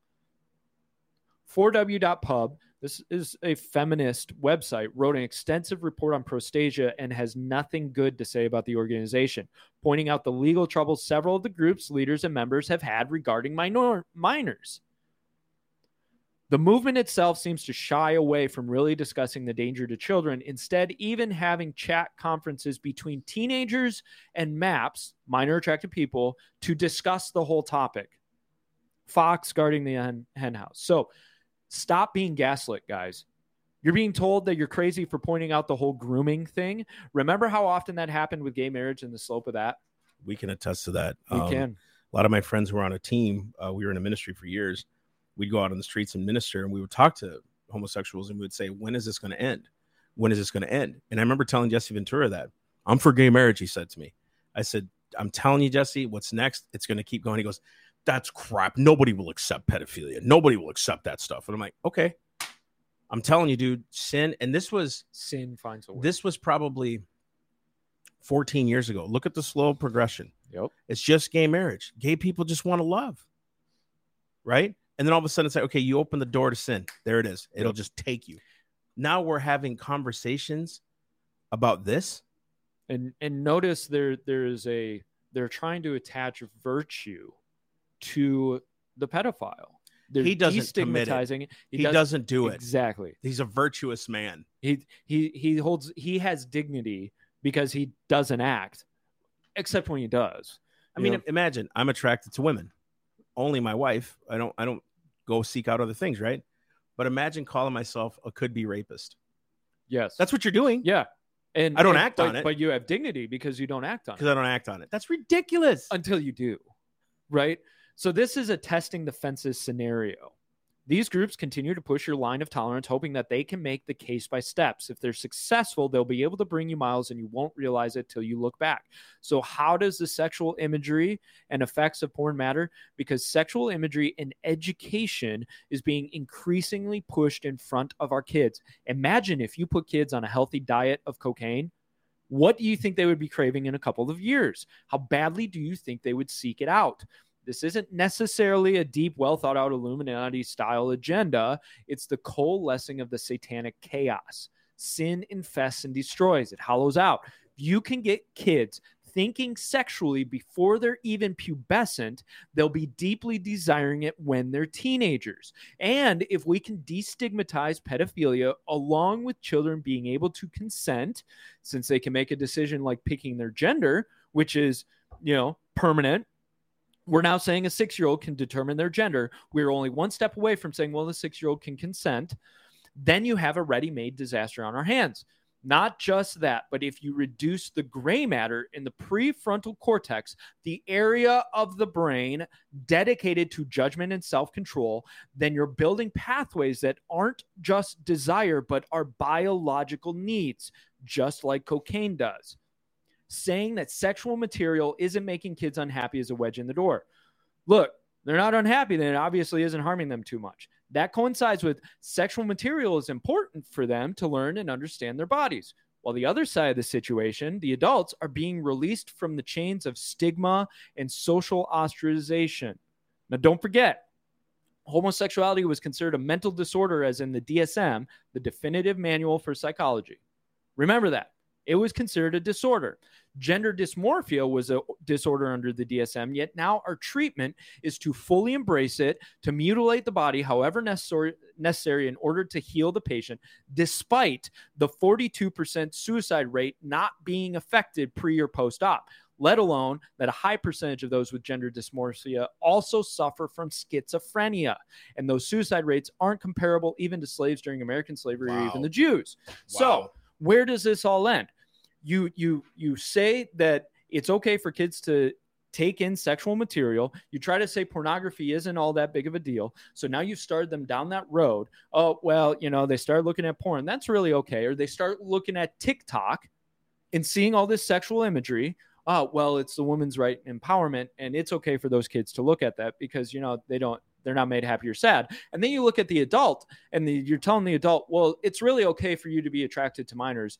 4w.pub, this is a feminist website, wrote an extensive report on Prostasia and has nothing good to say about the organization, pointing out the legal troubles several of the group's leaders and members have had regarding minor- minors. The movement itself seems to shy away from really discussing the danger to children, instead, even having chat conferences between teenagers and MAPS, minor attracted people, to discuss the whole topic. Fox guarding the hen, hen house. So stop being gaslit, guys. You're being told that you're crazy for pointing out the whole grooming thing. Remember how often that happened with gay marriage and the slope of that? We can attest to that. We Um, can. a lot of my friends who were on a team, uh, we were in a ministry for years. We'd go out on the streets and minister, and we would talk to homosexuals, and we would say, "When is this going to end? When is this going to end?" And I remember telling Jesse Ventura that I'm for gay marriage. He said to me, "I said, I'm telling you, Jesse, what's next? It's going to keep going." He goes, "That's crap. Nobody will accept pedophilia. Nobody will accept that stuff." And I'm like, "Okay." I'm telling you, dude, sin. And this was Sin finds a way. this was probably 14 years ago. Look at the slow progression. Yep. It's just gay marriage. Gay people just want to love. Right? And then all of a sudden it's like, okay, you open the door to sin. There it is. It'll just take you. Now we're having conversations about this. and and notice there there is a they're trying to attach virtue to the pedophile. They're He doesn't commit it. He, does- doesn't do it. exactly. He's a virtuous man. He he he holds he has dignity because he doesn't act, except when he does. I mean, know? imagine I'm attracted to women. Only my wife. I don't I don't go seek out other things, right? But imagine calling myself a could be rapist. Yes, That's what you're doing yeah. And I don't and- act but, on it. but you have dignity because you don't act on it. because I don't act on it. That's ridiculous. until you do, right? So this is a testing the fences scenario. These groups continue to push your line of tolerance, hoping that they can make the case by steps. If they're successful, they'll be able to bring you miles and you won't realize it till you look back. So, how does the sexual imagery and effects of porn matter? Because sexual imagery in education is being increasingly pushed in front of our kids. Imagine if you put kids on a healthy diet of cocaine. What do you think they would be craving in a couple of years? How badly do you think they would seek it out? This isn't necessarily a deep, well thought out Illuminati style agenda. It's the coalescing of the satanic chaos. Sin infests and destroys, it hollows out. You can get kids thinking sexually before they're even pubescent, they'll be deeply desiring it when they're teenagers. And if we can destigmatize pedophilia along with children being able to consent, since they can make a decision like picking their gender, which is, you know, permanent. We're now saying a six year old can determine their gender. We're only one step away from saying, well, the six year old can consent. Then you have a ready made disaster on our hands. Not just that, but if you reduce the gray matter in the prefrontal cortex, the area of the brain dedicated to judgment and self control, then you're building pathways that aren't just desire, but are biological needs, just like cocaine does. Saying that sexual material isn't making kids unhappy is a wedge in the door. Look, they're not unhappy, then it obviously isn't harming them too much. That coincides with sexual material is important for them to learn and understand their bodies. While the other side of the situation, the adults are being released from the chains of stigma and social ostracization. Now, don't forget, homosexuality was considered a mental disorder, as in the DSM, the definitive manual for psychology. Remember that. It was considered a disorder. Gender dysmorphia was a disorder under the DSM, yet now our treatment is to fully embrace it, to mutilate the body however necessary, necessary in order to heal the patient, despite the 42% suicide rate not being affected pre or post op let alone that a high percentage of those with gender dysmorphia also suffer from schizophrenia. And those suicide rates aren't comparable even to slaves during American slavery or even the Jews. So, where does this all end? You you you say that it's okay for kids to take in sexual material. You try to say pornography isn't all that big of a deal. So now you've started them down that road. Oh, well, you know, they start looking at porn. That's really okay. Or they start looking at TikTok and seeing all this sexual imagery. Oh, well, it's the women's right empowerment. And it's okay for those kids to look at that because, you know, they don't, they're not made happy or sad. And then you look at the adult and the, you're telling the adult, well, it's really okay for you to be attracted to minors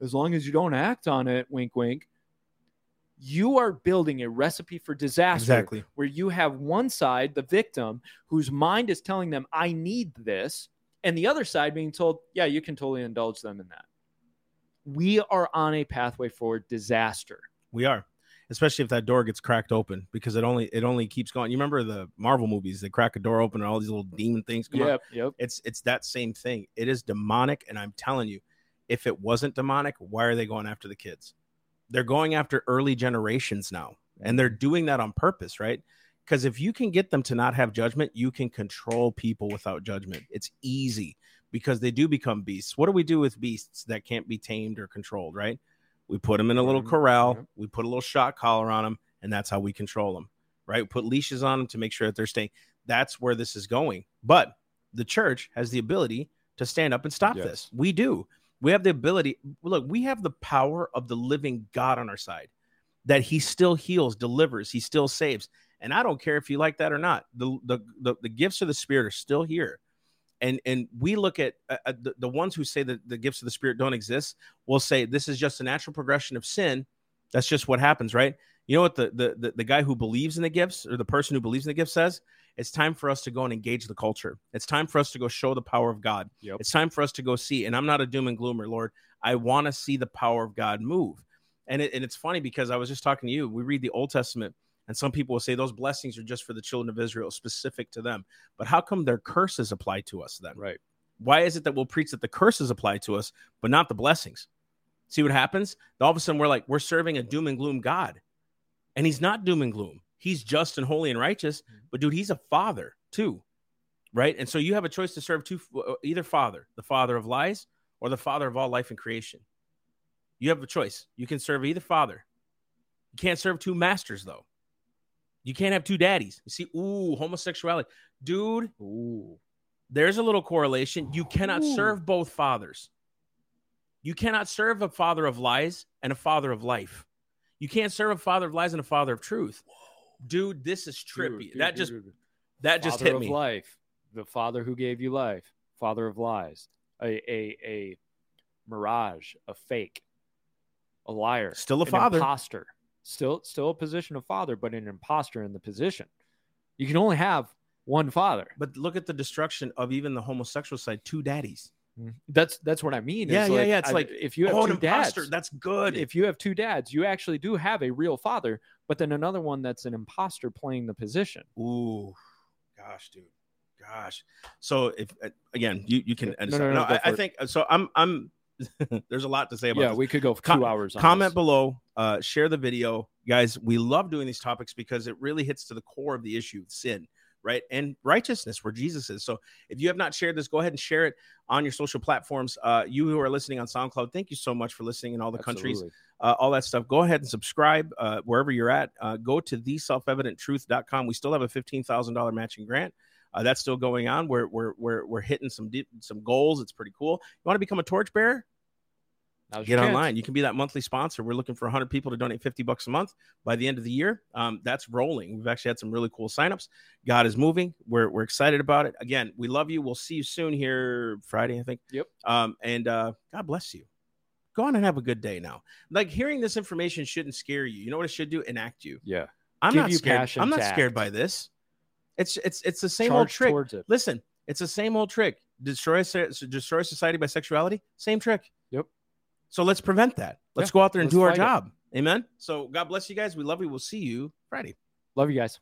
as long as you don't act on it. Wink, wink. You are building a recipe for disaster Exactly. where you have one side, the victim, whose mind is telling them, I need this, and the other side being told, yeah, you can totally indulge them in that. We are on a pathway for disaster. We are, especially if that door gets cracked open because it only it only keeps going. You remember the Marvel movies? They crack a door open and all these little demon things come. Yep, yep. It's it's that same thing. It is demonic, and I'm telling you, if it wasn't demonic, why are they going after the kids? They're going after early generations now, and they're doing that on purpose, right? Because if you can get them to not have judgment, you can control people without judgment. It's easy because they do become beasts. What do we do with beasts that can't be tamed or controlled, right? We put them in a little Mhm, corral, yep. we put a little shot collar on them, and that's how we control them, right? We put leashes on them to make sure that they're staying. That's where this is going. But the church has the ability to stand up and stop Yes. this. We do. We have the ability. Look, we have the power of the living God on our side that he still heals, delivers, he still saves. And I don't care if you like that or not. The the the, the gifts of the spirit are still here. And and we look at uh, uh, the, the ones who say that the gifts of the spirit don't exist, will say this is just a natural progression of sin. That's just what happens, right? You know what the, the the the guy who believes in the gifts or the person who believes in the gift says? It's time for us to go and engage the culture. It's time for us to go show the power of God. Yep. It's time for us to go see. And I'm not a doom and gloomer, Lord. I want to see the power of God move. And it, and it's funny because I was just talking to you. We read the Old Testament, and some people will say those blessings are just for the children of Israel, specific to them. But how come their curses apply to us then? Right. Why is it that we'll preach that the curses apply to us, but not the blessings? See what happens? All of a sudden, we're like, we're serving a doom and gloom God. And he's not doom and gloom. He's just and holy and righteous. But dude, he's a father too. Right. And so you have a choice to serve two, uh, either father, the father of lies, or the father of all life and creation. You have a choice. You can serve either father. You can't serve two masters, though. You can't have two daddies. You see, ooh, homosexuality. Dude, Ooh. there's a little correlation. You cannot Ooh. serve both fathers. You cannot serve a father of lies and a father of life. You can't serve a father of lies and a father of truth. Dude, this is trippy. Dude, dude, that just dude, that just Father hit of me. life, the father who gave you life, father of lies, a a a mirage, a fake, a liar, Still a an father. imposter, still still a position of father, but an imposter in the position. You can only have one father. But look at the destruction of even the homosexual side, two daddies. That's that's what I mean. Yeah, yeah, yeah. It's I- like, if you have oh, two imposter. dads, That's good. if you have two dads, you actually do have a real father, but then another one that's an imposter playing the position. Ooh, gosh, dude, gosh. So if uh, again, you you can. No, no, no, no, I, I think so. I'm I'm. there's a lot to say about Yeah, this. we could go Com- two hours. On comment this. below uh share the video. Guys we love doing these topics because it really hits to the core of the issue of sin right? And righteousness where jesus is. So if you have not shared this go ahead and share it on your social platforms. Uh you who are listening on soundcloud thank you so much for listening in all the countries uh, all that stuff. Go ahead and subscribe uh, wherever you're at. Uh, go to theselfevidenttruth.com we still have a $15000 matching grant uh, that's still going on. We're, we're we're we're hitting some deep, some goals. It's pretty cool. You want to become a torchbearer get chance. online. You can be that monthly sponsor. We're looking for 100 people to donate 50 bucks a month by the end of the year. Um, that's rolling. We've actually had some really cool signups. God is moving. We're, we're excited about it. Again, we love you. We'll see you soon here Friday, I think. Yep. Um, and uh, God bless you. Go on and have a good day now. Like hearing this information shouldn't scare you. You know what it should do? Enact you. Yeah. I'm Give not scared. I'm not scared act. by this. It's it's it's the same old trick. it. Listen, it's the same old trick. Destroy destroy society by sexuality. Same trick. So let's prevent that. Let's Yeah, go out there and do our fight it. job. Amen. So God bless you guys. We love you. We'll see you Friday. Love you guys.